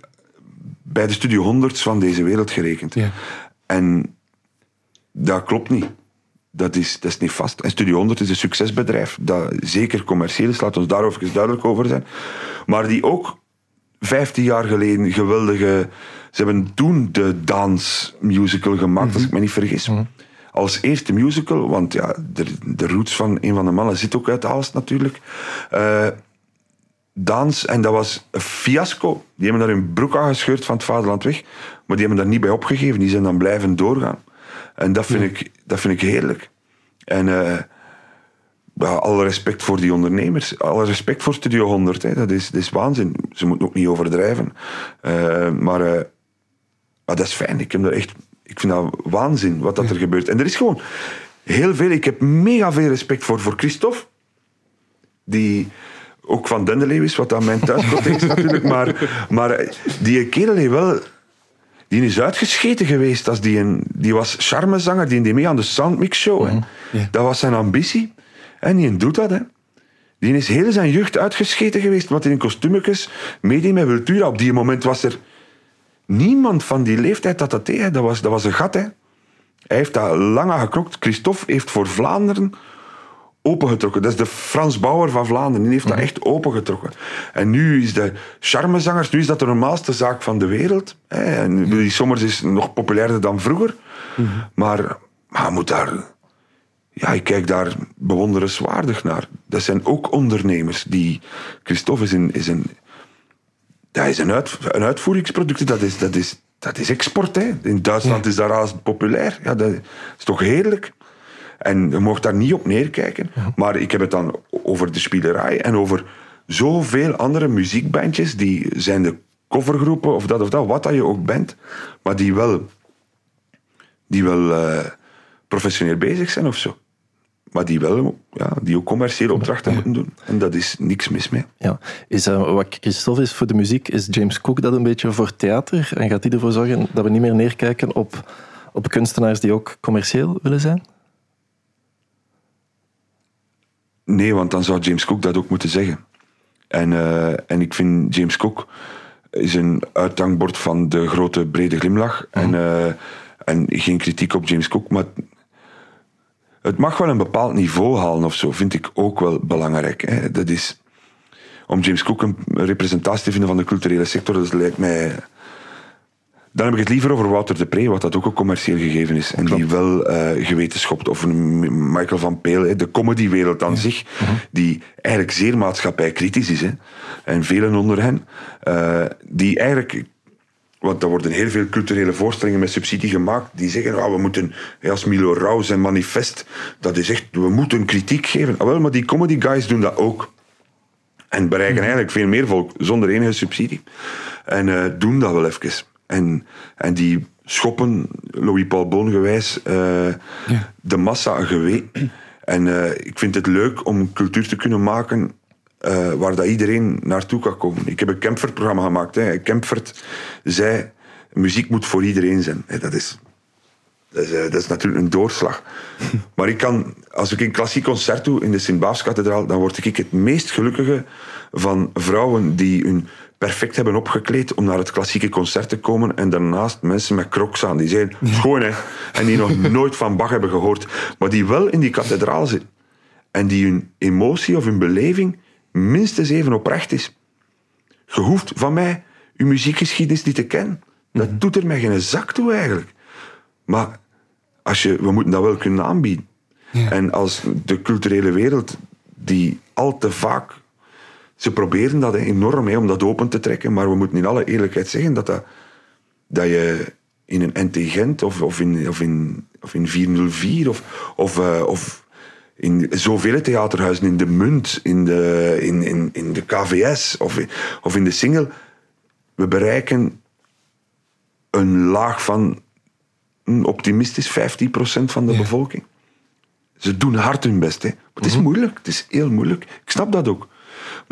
bij de studie honderds van deze wereld gerekend. Ja. En dat klopt niet. Dat is, dat is niet vast. En Studio 100 is een succesbedrijf dat zeker commercieel is, laat ons daar even duidelijk over zijn. Maar die ook 15 jaar geleden geweldige... Ze hebben toen de dansmusical gemaakt, als ik me niet vergis. Als eerste musical, want ja, de, de roots van een van de mannen zit ook uit Aalst natuurlijk. Eh, dans, en dat was een fiasco. Die hebben daar hun broek aangescheurd van het vaderland weg. Maar die hebben daar niet bij opgegeven. Die zijn dan blijven doorgaan. En dat vind, ik, dat vind ik heerlijk. En eh, ja, alle respect voor die ondernemers. Alle respect voor Studio 100. Hè. Dat, is, dat is waanzin. Ze moeten ook niet overdrijven. Eh, maar, eh, maar dat is fijn. Ik, heb er echt, ik vind dat waanzin wat dat er gebeurt. En er is gewoon heel veel. Ik heb mega veel respect voor, voor Christophe. Die ook van Dendeleeuw is, wat aan mijn thuiscote is natuurlijk. Maar, maar die kerel heeft wel... Die is uitgescheten geweest. Als die, een, die was charmezanger, die deed mee aan de Soundmix Show. Ja. Dat was zijn ambitie. En die doet dat. Hè. Die is heel zijn jeugd uitgescheten geweest, want in kostuumekes meedeed met Vultura. Op die moment was er niemand van die leeftijd dat dat deed. hè. Dat was, dat was een gat. Hè. Hij heeft dat lang aan geknokt. Christophe heeft voor Vlaanderen opengetrokken. Dat is de Frans Bauer van Vlaanderen. Die heeft dat echt opengetrokken. En nu is de charmezangers, nu is dat de normaalste zaak van de wereld. En Willy Sommers is nog populairder dan vroeger. Maar, maar je moet daar... Ja, ik kijk daar bewonderenswaardig naar. Dat zijn ook ondernemers. Die, Christophe is een, is een, dat is een, uit, een uitvoeringsproduct. Dat is, dat is, dat is export. Hè. In Duitsland is dat razend populair. Ja, dat is toch heerlijk. En je mocht daar niet op neerkijken. Maar ik heb het dan over de spielerij en over zoveel andere muziekbandjes. Die zijn de covergroepen of dat of dat, wat dat je ook bent. Maar die wel, die wel eh, professioneel bezig zijn of zo. Maar die wel, ja, die ook commerciële opdrachten moeten doen. En dat is niks mis mee. Ja. Is, wat Christophe is voor de muziek, is James Cook dat een beetje voor theater? En gaat hij ervoor zorgen dat we niet meer neerkijken op, op kunstenaars die ook commercieel willen zijn? Nee, want dan zou James Cook dat ook moeten zeggen. En, eh, en ik vind James Cook is een uithangbord van de grote brede glimlach. En, eh, en geen kritiek op James Cook, maar het mag wel een bepaald niveau halen of zo, vind ik ook wel belangrijk. Hè. Dat is, om James Cook een representatie te vinden van de culturele sector, dat lijkt mij... Dan heb ik het liever over Wouter de Pre, wat dat ook een commercieel gegeven is. En die wel eh, geweten schopt. Of Michael van Peel, hè, de comedywereld aan zich. Die eigenlijk zeer maatschappijkritisch is. Hè. En velen onder hen. eh, die eigenlijk want er worden heel veel culturele voorstellingen met subsidie gemaakt die zeggen, ah, we moeten, als Milo Rauw zijn manifest, dat is echt, we moeten kritiek geven. Ah, wel, maar die comedy guys doen dat ook. En bereiken eigenlijk veel meer volk zonder enige subsidie. En eh, doen dat wel even. En, en die schoppen, Louis-Paul Boon gewijs, eh, de massa gewee. En eh, ik vind het leuk om cultuur te kunnen maken eh, waar dat iedereen naartoe kan komen. Ik heb een Kempfert-programma gemaakt. Hè. Kempfert zei, muziek moet voor iedereen zijn. Dat is dat is, dat is natuurlijk een doorslag. Maar ik kan, als ik een klassiek concert doe in de Sint-Baafskathedraal, dan word ik het meest gelukkige van vrouwen die hun perfect hebben opgekleed om naar het klassieke concert te komen en daarnaast mensen met crocs aan. Die zijn schoon, hè. En die nog nooit van Bach hebben gehoord. Maar die wel in die kathedraal zitten. En die hun emotie of hun beleving minstens even oprecht is. Je hoeft van mij uw muziekgeschiedenis niet te kennen. Dat doet er mij geen zak toe eigenlijk. Maar als je, we moeten dat wel kunnen aanbieden. En als de culturele wereld, die al te vaak... Ze proberen dat enorm hè, om dat open te trekken, maar we moeten in alle eerlijkheid zeggen dat, dat, dat je in een NT Gent of, of, in, of, in, of in 404 of, of, eh, of in zoveel theaterhuizen, in de Munt, in de, in, in, in de KVS of, in- of in de Single, we bereiken een laag van hm, optimistisch 15% van de bevolking. Ze doen hard hun best. Hè. Maar het is moeilijk. Het is heel moeilijk. Ik snap dat ook.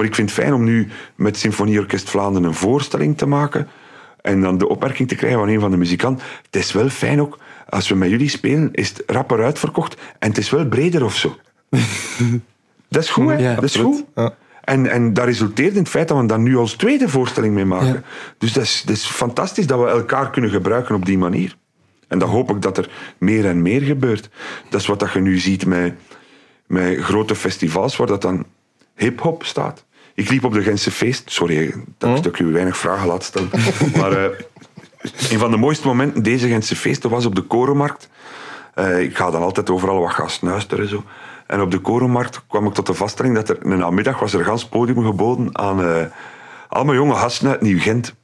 Maar ik vind het fijn om nu met Symfonieorkest Vlaanderen een voorstelling te maken. En dan de opmerking te krijgen van een van de muzikanten. Het is wel fijn ook, als we met jullie spelen, is het rapper uitverkocht. En het is wel breder of zo. dat is goed, hè? Ja, dat is goed. Ja. En, en dat resulteert in het feit dat we daar nu als tweede voorstelling mee maken. Ja. Dus dat is, dat is fantastisch dat we elkaar kunnen gebruiken op die manier. En dan hoop ik dat er meer en meer gebeurt. Dat is wat dat je nu ziet met, met grote festivals waar dat dan hip-hop staat. Ik liep op de Gentse feest. Sorry dat, dat ik u weinig vragen laat stellen. maar eh, een van de mooiste momenten deze Gentse feesten was op de Korenmarkt. Eh, ik ga dan altijd overal wat gaan snuisteren. Zo. En op de Korenmarkt kwam ik tot de vaststelling dat er een namiddag was er een gans podium geboden aan eh, allemaal jonge gasten uit Nieuw-Gent.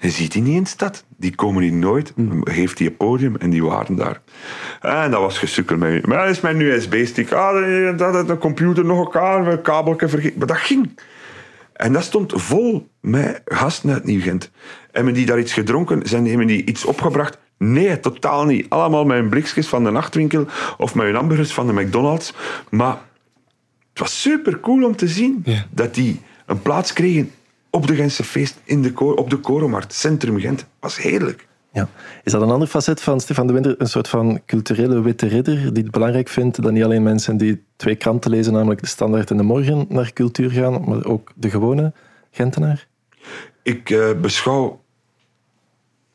Je ziet die niet in de stad. Die komen hier nooit. Geeft die een podium en die waren daar. En dat was gesukkel met. Maar dat is mijn USB-stick. Ah, dat, dat, de computer nog elkaar, een kabelje vergeten. Maar dat ging. En dat stond vol met gasten uit Nieuw-Gent. Hebben die daar iets gedronken? Zijn hebben die iets opgebracht? Nee, totaal niet. Allemaal hun blikjes van de nachtwinkel of met hun hamburgers van de McDonald's. Maar het was super cool om te zien Ja. dat die een plaats kregen op de Gentse feest in de op de Korenmarkt, centrum Gent. was heerlijk. Ja. Is dat een ander facet van Stefan de Winter? Een soort van culturele witte ridder die het belangrijk vindt dat niet alleen mensen die twee kranten lezen, namelijk de Standaard en de Morgen, naar cultuur gaan, maar ook de gewone Gentenaar? Ik eh, beschouw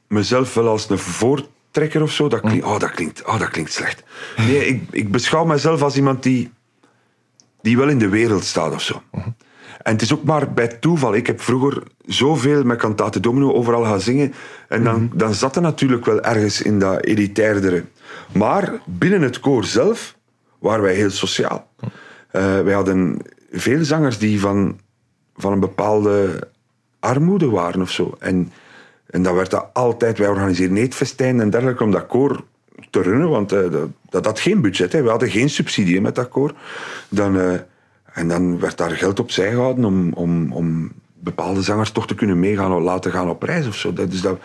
mezelf wel als een voortrekker of zo. Dat klinkt, oh, dat klinkt, oh, dat klinkt slecht. Nee, ik, ik beschouw mezelf als iemand die, die wel in de wereld staat of zo. En het is ook maar bij toeval. Ik heb vroeger zoveel met Cantate Domino overal gaan zingen. En dan, dan zat er natuurlijk wel ergens in dat elitairdere. Maar binnen het koor zelf waren wij heel sociaal. Eh, wij hadden veel zangers die van, van een bepaalde armoede waren of zo. En, en dat werd dat altijd... Wij organiseerden eetfestijnen en dergelijke om dat koor te runnen, want eh, dat, dat had geen budget. Hè. We hadden geen subsidie met dat koor. Dan, eh, en dan werd daar geld opzij gehouden om, om, om bepaalde zangers toch te kunnen meegaan laten gaan op reis of zo. Dat, dus dat,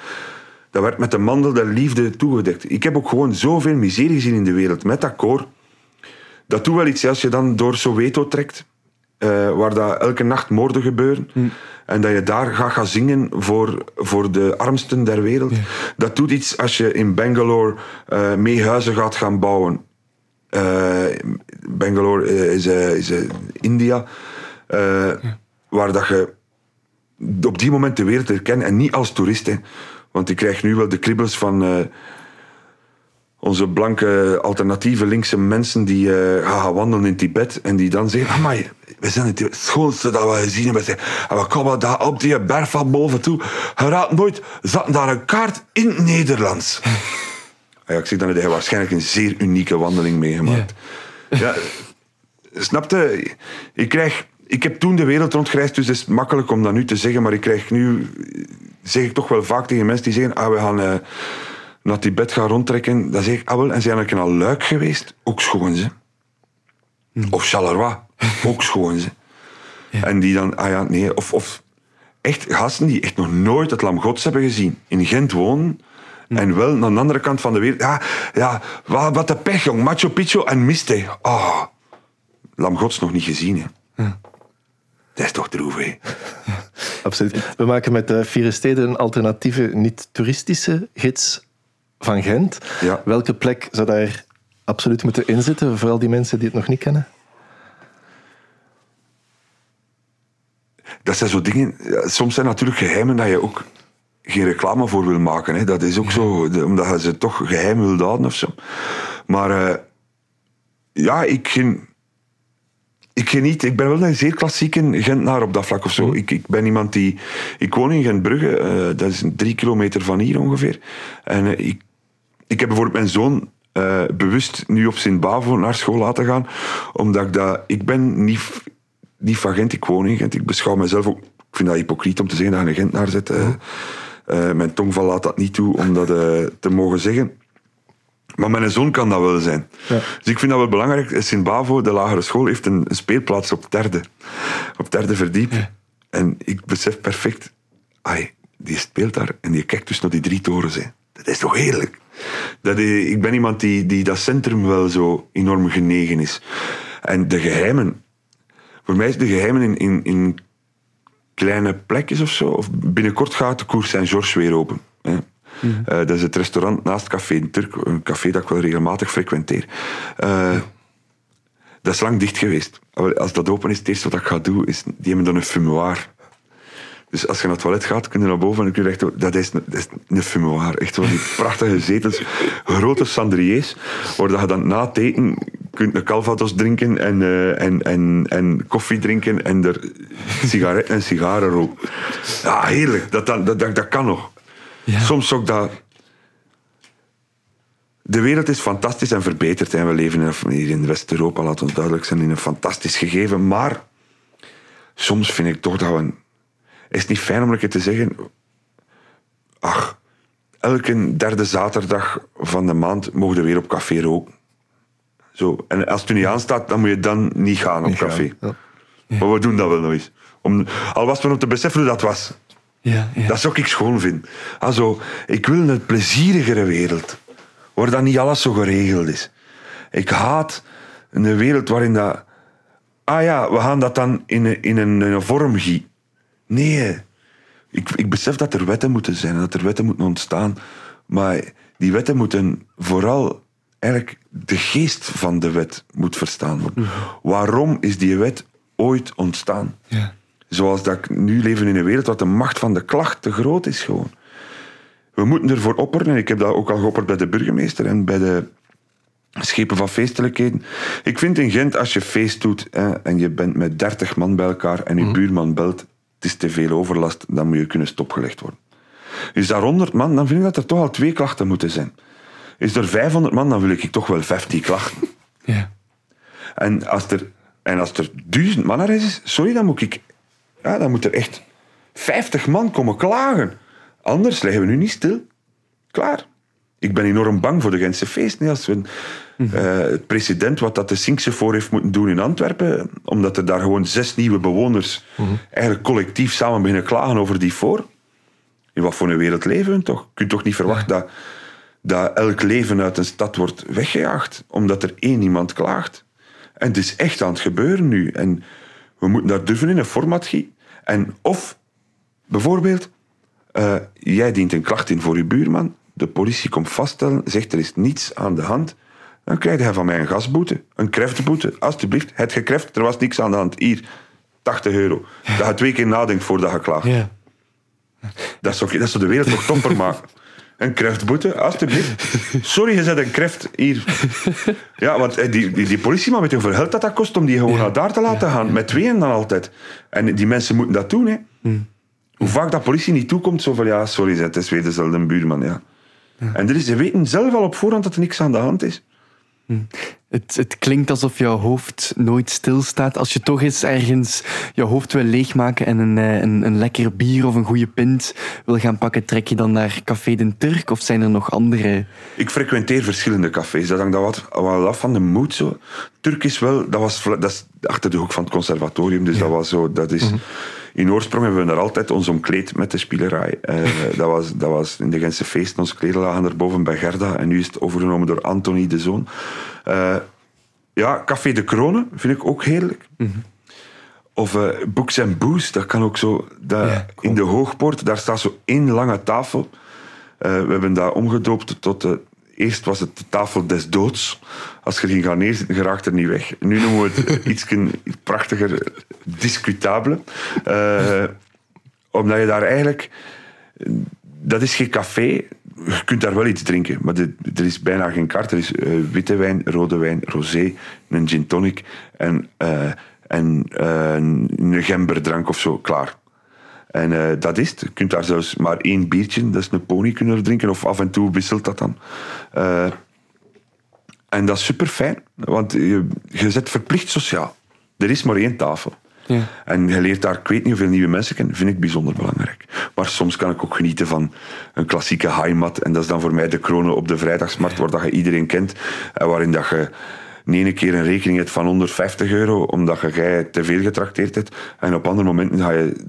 dat werd met de mandel der liefde toegedekt. Ik heb ook gewoon zoveel miserie gezien in de wereld met dat koor. Dat doet wel iets als je dan door Soweto trekt, eh, waar dat elke nacht moorden gebeuren. En dat je daar gaat gaan zingen voor, voor de armsten der wereld. Dat doet iets als je in Bangalore eh mee huizen gaat gaan bouwen. Eh, Bangalore eh, is, eh, is India. Waar dat je op die moment de wereld herkent en niet als toerist. Hè. Want ik krijg nu wel de kriebels van onze blanke alternatieve linkse mensen die gaan wandelen in Tibet en die dan zeggen, amai, we zijn het schoonste dat we gezien hebben. En we komen daar op die berg van boven toe. Je raadt nooit, zat daar een kaart in het Nederlands. Ja, ik zeg dan, heb je waarschijnlijk een zeer unieke wandeling meegemaakt. Ja, snapte? Ik, krijg, ik heb toen de wereld rondgereisd, dus het is makkelijk om dat nu te zeggen, maar ik krijg nu, zeg ik toch wel vaak tegen mensen die zeggen, ah, we gaan eh, naar Tibet gaan rondtrekken. Dan zeg ik, ah wel, en zijn er al Luik geweest? Ook schoon ze. Of Charleroi, ook schoon ze. En die dan, ah ja, nee, of, of echt gasten die echt nog nooit het Lam Gods hebben gezien. In Gent wonen. En wel aan de andere kant van de wereld. Ja, ja wat, wat een pech, jong. Machu Picchu en Miste. Ah, Lam Gods nog niet gezien, hè. Dat is toch droef, hè. Absoluut. We maken met de Vier Steden een alternatieve, niet-toeristische gids van Gent. Ja. Welke plek zou daar absoluut moeten inzitten, voor al die mensen die het nog niet kennen? dat zijn zo dingen. ja, Soms zijn natuurlijk geheimen dat je ook geen reclame voor wil maken. Hè. Dat is ook zo, omdat je ze toch geheim wil houden of zo. Maar eh, ja, ik, gen, ik geniet. Ik ben wel een zeer klassieke Gentenaar op dat vlak of zo. Ik, ik ben iemand die. Ik woon in Gentbrugge, eh, dat is drie kilometer van hier ongeveer. En eh, ik, ik heb bijvoorbeeld mijn zoon bewust nu op Sint-Bavo naar school laten gaan, omdat ik dat. Ik ben niet, niet van Gent, ik woon in Gent. Ik beschouw mezelf ook. Ik vind dat hypocriet om te zeggen dat je een Gentenaar zit. Eh, mijn tongval laat dat niet toe om dat eh, te mogen zeggen. Maar mijn zoon kan dat wel zijn. Ja. Dus ik vind dat wel belangrijk. Sint-Bavo, de lagere school, heeft een, een speelplaats op derde. Op derde verdiep. En ik besef perfect... Ai, die speelt daar en die kijkt dus naar die drie torens. Hè. Dat is toch heerlijk? Dat, eh, ik ben iemand die, die dat centrum wel zo enorm genegen is. En de geheimen... Voor mij is de geheimen in, in, in kleine plekjes of zo. Of binnenkort gaat de Cour Saint-Georges weer open. Hè. Eh, dat is het restaurant naast Café Turk, een café dat ik wel regelmatig frequenteer. Eh, dat is lang dicht geweest. Als dat open is, het eerste wat ik ga doen, is... Die hebben dan een fumoir. Dus als je naar het toilet gaat, kun je naar boven en kun je echt... Dat is, een- dat is een fumoir. Echt zo die prachtige zetels. Grote cendriers, waar dat je dan na het eten kunt een calvados drinken en, eh, en, en, en koffie drinken en er sigaretten en sigaren roken. Ja, heerlijk. Dat, dat, dat, dat kan nog. Ja. Soms ook dat... De wereld is fantastisch en verbeterd. En we leven hier in West-Europa, laat ons duidelijk zijn, in een fantastisch gegeven. Maar soms vind ik toch dat we... een- Is het niet fijn om een keer te zeggen... Ach, elke derde zaterdag van de maand mogen we weer op café roken. Zo. En als het u niet aanstaat, dan moet je dan niet gaan op Niet gaan, café. ja. Maar we doen dat wel nog eens. Om, al was het maar om te beseffen hoe dat was. Ja, ja. Dat zou ik schoon vinden. Also, ik wil een plezierigere wereld. Waar dat niet alles zo geregeld is. Ik haat een wereld waarin dat... Ah ja, we gaan dat dan in een, in een, in een vorm gieten. Nee. Ik, ik besef dat er wetten moeten zijn en dat er wetten moeten ontstaan. Maar die wetten moeten vooral... Eigenlijk de geest van de wet moet verstaan worden. Waarom is die wet ooit ontstaan? ja. Zoals dat ik nu leven in een wereld waar de macht van de klacht te groot is gewoon. We moeten ervoor opperen, en ik heb dat ook al geopperd bij de burgemeester en bij de schepen van feestelijkheden. Ik vind in Gent, als je feest doet hè, en je bent met 30 man bij elkaar en je buurman belt, het is te veel overlast, dan moet je kunnen stopgelegd worden. Is daar 100 man, dan vind ik dat er toch al twee klachten moeten zijn. Is er 500 man, dan wil ik toch wel 15 klachten. ja. En als er, en als er duizend man er is, sorry, dan moet ik... Ja, dan moet er echt 50 man komen klagen. Anders leggen we nu niet stil. Klaar. Ik ben enorm bang voor de Gentse feest. Nee, als we, eh, het president, wat dat de Sinkse voor heeft moeten doen in Antwerpen, omdat er daar gewoon zes nieuwe bewoners eigenlijk collectief samen beginnen klagen over die voor. In wat voor een wereld leven we toch? Je kunt toch niet verwachten dat, dat elk leven uit een stad wordt weggejaagd, omdat er één iemand klaagt. En het is echt aan het gebeuren nu. En we moeten daar durven in een format gieten. En of, bijvoorbeeld, eh, jij dient een klacht in voor je buurman, de politie komt vaststellen, zegt er is niets aan de hand, dan krijg je van mij een gasboete, een kreftboete. Alsjeblieft, het gekreft, er was niks aan de hand. Hier, 80 euro. Dat je twee keer nadenkt voordat je klaagt. ja. Dat zou, dat zou de wereld nog topper maken. Een kreftboete, alstublieft. Sorry, je zet een kreft hier. Ja, want eh, die, die, die politieman weet hoeveel geld dat, dat kost om die gewoon naar daar te laten gaan. Met tweeën dan altijd. En die mensen moeten dat doen. Hè. Hoe vaak dat politie niet toekomt, zo van ja, sorry, het is weer dezelfde buurman. Ja. En er is, ze weten zelf al op voorhand dat er niks aan de hand is. Het, het klinkt alsof jouw hoofd nooit stilstaat. Als je toch eens ergens je hoofd wil leegmaken en een, eh, een, een lekker bier of een goede pint wil gaan pakken, trek je dan naar Café den Turk? Of zijn er nog andere? Ik frequenteer verschillende cafés. Dat hangt dan wat, wat af van de moed. Zo. Turk is wel, dat was dat is achter de hoek van het conservatorium. Dus dat was zo, dat is, In oorsprong hebben we daar altijd ons omkleed met de spielerij. Eh, dat, was, dat was in de Gentse feesten. Onze kleden lagen erboven bij Gerda. En nu is het overgenomen door Anthony de Zoon. Eh, ja, Café de Kronen vind ik ook heerlijk. Of eh, Books and Booze, dat kan ook zo. Dat, Ja, In de Hoogpoort, daar staat zo één lange tafel. We hebben dat omgedoopt tot... de eerst was het de tafel des doods. Als je erin gaat neerzitten, geraakt er niet weg. Nu noemen we het iets prachtiger, discutabele. Eh, omdat je daar eigenlijk... Dat is geen café. Je kunt daar wel iets drinken, maar de- er is bijna geen kaart. Er is eh, witte wijn, rode wijn, rosé, een gin tonic en, eh, en een gemberdrank of zo, klaar. En eh, dat is het. Je kunt daar zelfs maar één biertje, dat is een pony, kunnen drinken. Of af en toe wisselt dat dan. Eh, en dat is super fijn, want je, je zit verplicht sociaal. Er is maar één tafel. Ja. En je leert daar, ik weet niet hoeveel nieuwe mensen kennen, vind ik bijzonder belangrijk. Maar soms kan ik ook genieten van een klassieke heimat. En dat is dan voor mij de kronen op de vrijdagsmarkt, waar dat je iedereen kent. En waarin dat je de ene keer een rekening hebt van 150 euro, omdat je jij te veel getrakteerd hebt. En op andere momenten ga je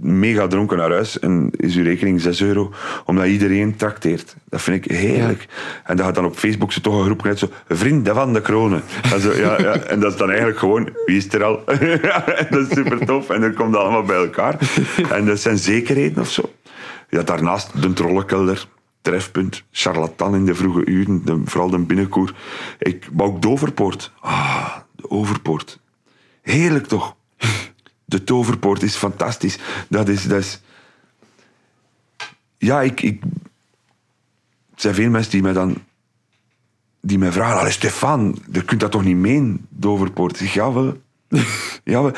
mega dronken naar huis en is uw rekening 6 euro, omdat iedereen trakteert. Dat vind ik heerlijk. En dat gaat dan op Facebook zo toch een groep net zo, vrienden van de kronen. En, zo, ja, ja, en dat is dan eigenlijk gewoon, wie is er al? dat is super tof. En dan komt dat allemaal bij elkaar. En dat zijn zekerheden of zo. Ja, daarnaast de trollenkelder. Trefpunt, charlatan in de vroege uren, de, vooral de binnenkoer. Ik, maar ook Doverpoort. Ah, de Overpoort. Heerlijk toch? De toverpoort is fantastisch. Dat is... Dat is ja, ik, ik... Er zijn veel mensen die mij dan die mij vragen, allee Stefan, je kunt dat toch niet meen, Doverpoort? Ik zeg, jawel.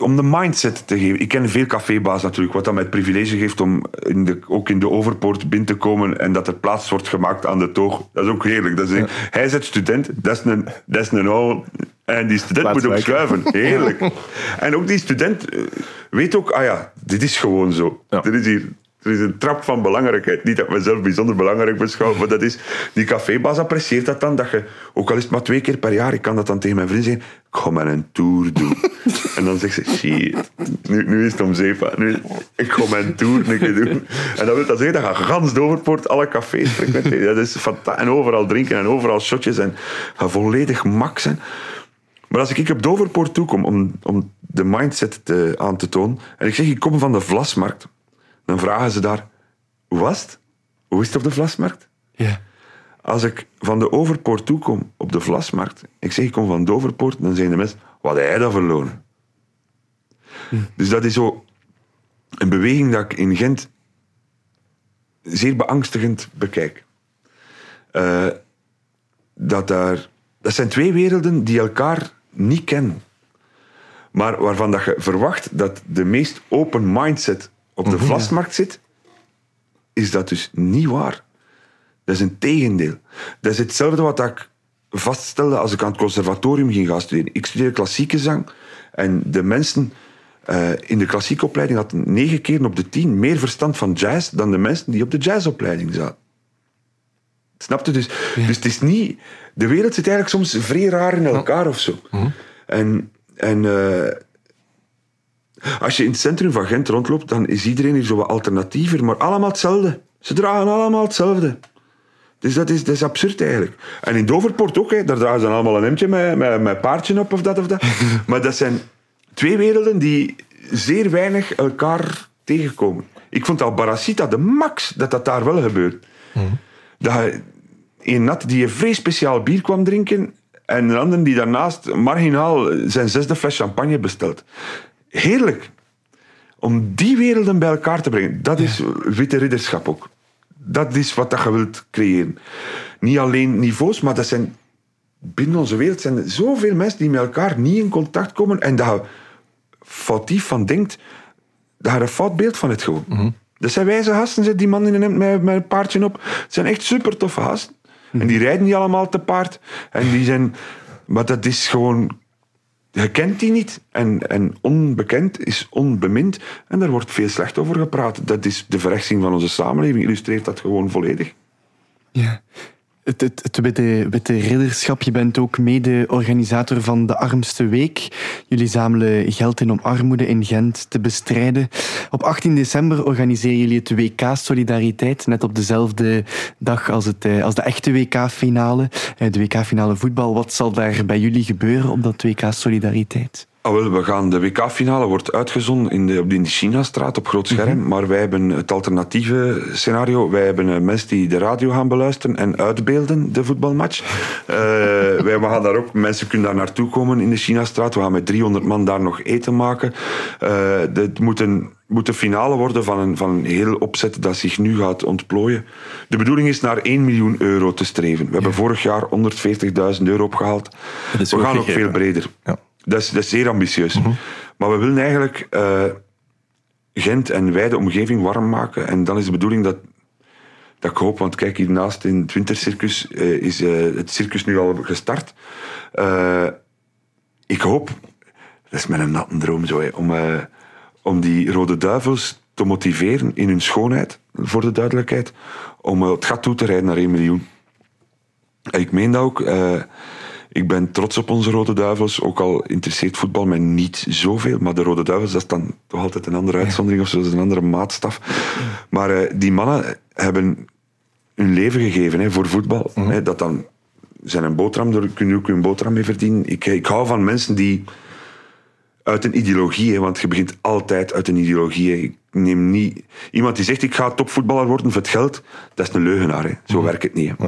Om de mindset te geven. Ik ken veel cafébaas natuurlijk, wat dat mij het privilege geeft om in de, ook in de Overpoort binnen te komen en dat er plaats wordt gemaakt aan de toog. Dat is ook heerlijk. Dat is, Hij is het student, dat is een, dat is een oude... En die student Plaats moet ook wijken. schuiven. Heerlijk. en ook die student eh, weet ook, ah ja, dit is gewoon zo. Ja. Er is hier... Er is een trap van belangrijkheid. Niet dat ik mezelf bijzonder belangrijk beschouw, maar dat is... Die cafébaas apprecieert dat dan, dat je... Ook al is het maar twee keer per jaar, ik kan dat dan tegen mijn vriend zeggen, ik ga maar een tour doen. en dan zegt ze, shit, nu, nu is het om zeven. Nu, ik ga mijn tour een keer doen. En dat wil dat zeggen, dat je gans Doverpoort alle cafés frequenteren. Dat is fantastisch. En overal drinken en overal shotjes en ga volledig mak zijn. Maar als ik op Doverpoort toekom om, om de mindset te, aan te tonen, en ik zeg, ik kom van de Vlasmarkt, dan vragen ze daar, hoe was het? Hoe is het op de Vlasmarkt? Ja. Als ik van de Overpoort toekom op de Vlasmarkt, ik zeg, ik kom van Doverpoort, dan zeggen de mensen, wat heb jij dat verloren? Dus dat is zo een beweging dat ik in Gent zeer beangstigend bekijk. Eh, dat, daar, dat zijn twee werelden die elkaar niet kennen. Maar waarvan dat je verwacht dat de meest open mindset op de vlasmarkt zit, is dat dus niet waar. Dat is een tegendeel. Dat is hetzelfde wat ik vaststelde als ik aan het conservatorium ging gaan studeren. Ik studeerde klassieke zang en de mensen eh, in de klassieke opleiding hadden negen keer op de tien meer verstand van jazz dan de mensen die op de jazzopleiding zaten. Snap je? Dus, dus het is niet... De wereld zit eigenlijk soms vrij raar in elkaar of zo. En, en eh, als je in het centrum van Gent rondloopt, dan is iedereen hier zo wat alternatiever, maar allemaal hetzelfde. Ze dragen allemaal hetzelfde. Dus dat is, dat is absurd eigenlijk. En in Doverpoort ook, hè, daar dragen ze dan allemaal een hemdje met, met, met paardje op of dat of dat. maar dat zijn twee werelden die zeer weinig elkaar tegenkomen. Ik vond al Baracita de max dat dat daar wel gebeurt. Dat je een nat die een vrij speciaal bier kwam drinken en een ander die daarnaast marginaal zijn zesde fles champagne bestelt. Heerlijk. Om die werelden bij elkaar te brengen, dat is witte ridderschap ook. Dat is wat dat je wilt creëren. Niet alleen niveaus, maar dat zijn binnen onze wereld zijn er zoveel mensen die met elkaar niet in contact komen en dat je foutief van denkt dat je er een fout beeld van hebt gewoon. Dat zijn wijze gasten, zit die man in een met, met een paardje op. Het zijn echt super toffe gasten. En die rijden niet allemaal te paard. En die zijn... Maar dat is gewoon... Je kent die niet. En, en onbekend is onbemind. En daar wordt veel slecht over gepraat. Dat is de verrechtsing van onze samenleving. Illustreert dat gewoon volledig. Ja. Het, het, het witte, witte ridderschap, je bent ook mede-organisator van de Armste Week. Jullie zamelen geld in om armoede in Gent te bestrijden. Op 18 december organiseren jullie het WK Solidariteit, net op dezelfde dag als, het, eh, als de echte WK-finale, eh, de WK-finale voetbal. Wat zal daar bij jullie gebeuren op dat WK Solidariteit? Ah, wel, we gaan, de WK-finale wordt uitgezonden in de, op de China-straat op groot scherm. Maar wij hebben het alternatieve scenario. Wij hebben mensen die de radio gaan beluisteren en uitbeelden, de voetbalmatch. Eh, wij gaan daar ook, mensen kunnen daar naartoe komen in de China-straat. We gaan met 300 man daar nog eten maken. Eh het moet een, moet een finale worden van een, van een heel opzet dat zich nu gaat ontplooien. De bedoeling is naar 1 miljoen euro te streven. We hebben vorig jaar 140.000 euro opgehaald. We gaan ook veel breder. Ja. Dat is, dat is zeer ambitieus. Maar we willen eigenlijk eh, Gent en wij de omgeving warm maken. En dan is de bedoeling dat, dat ik hoop, want kijk, hiernaast in het wintercircus eh, is eh, het circus nu al gestart. Ik hoop, dat is mijn natte droom zo, hè, om, om die rode duivels te motiveren in hun schoonheid, voor de duidelijkheid, om het gat toe te rijden naar 1 miljoen. En ik meen dat ook. Eh, ik ben trots op onze Rode Duivels, ook al interesseert voetbal mij niet zoveel. Maar de Rode Duivels, dat is dan toch altijd een andere uitzondering of zo, dat is een andere maatstaf. Maar eh, die mannen hebben hun leven gegeven hè, voor voetbal. Hè, dat dan zijn een boterham, daar kun je ook een boterham mee verdienen. Ik, ik hou van mensen die uit een ideologie, hè, want je begint altijd uit een ideologie. hè. Ik neem niet... Iemand die zegt, ik ga topvoetballer worden voor het geld, dat is een leugenaar. Hè. Zo werkt het niet. Hè.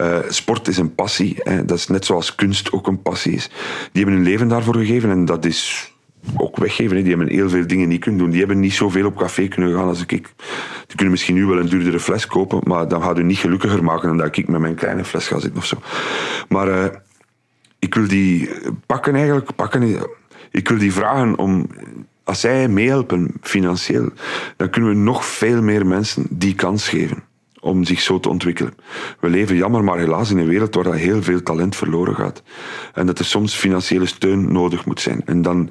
Eh, sport is een passie. Hè. Dat is net zoals kunst ook een passie is. Die hebben hun leven daarvoor gegeven en dat is ook weggeven. Hè. Die hebben heel veel dingen niet kunnen doen. Die hebben niet zoveel op café kunnen gaan als ik. Die kunnen misschien nu wel een duurdere fles kopen, maar dan gaat u niet gelukkiger maken dan dat ik met mijn kleine fles ga zitten of zo. Maar uh, ik wil die pakken eigenlijk, pakken, ik wil die vragen om, als zij meehelpen financieel, dan kunnen we nog veel meer mensen die kans geven om zich zo te ontwikkelen. We leven jammer maar helaas in een wereld waar heel veel talent verloren gaat. En dat er soms financiële steun nodig moet zijn. En dan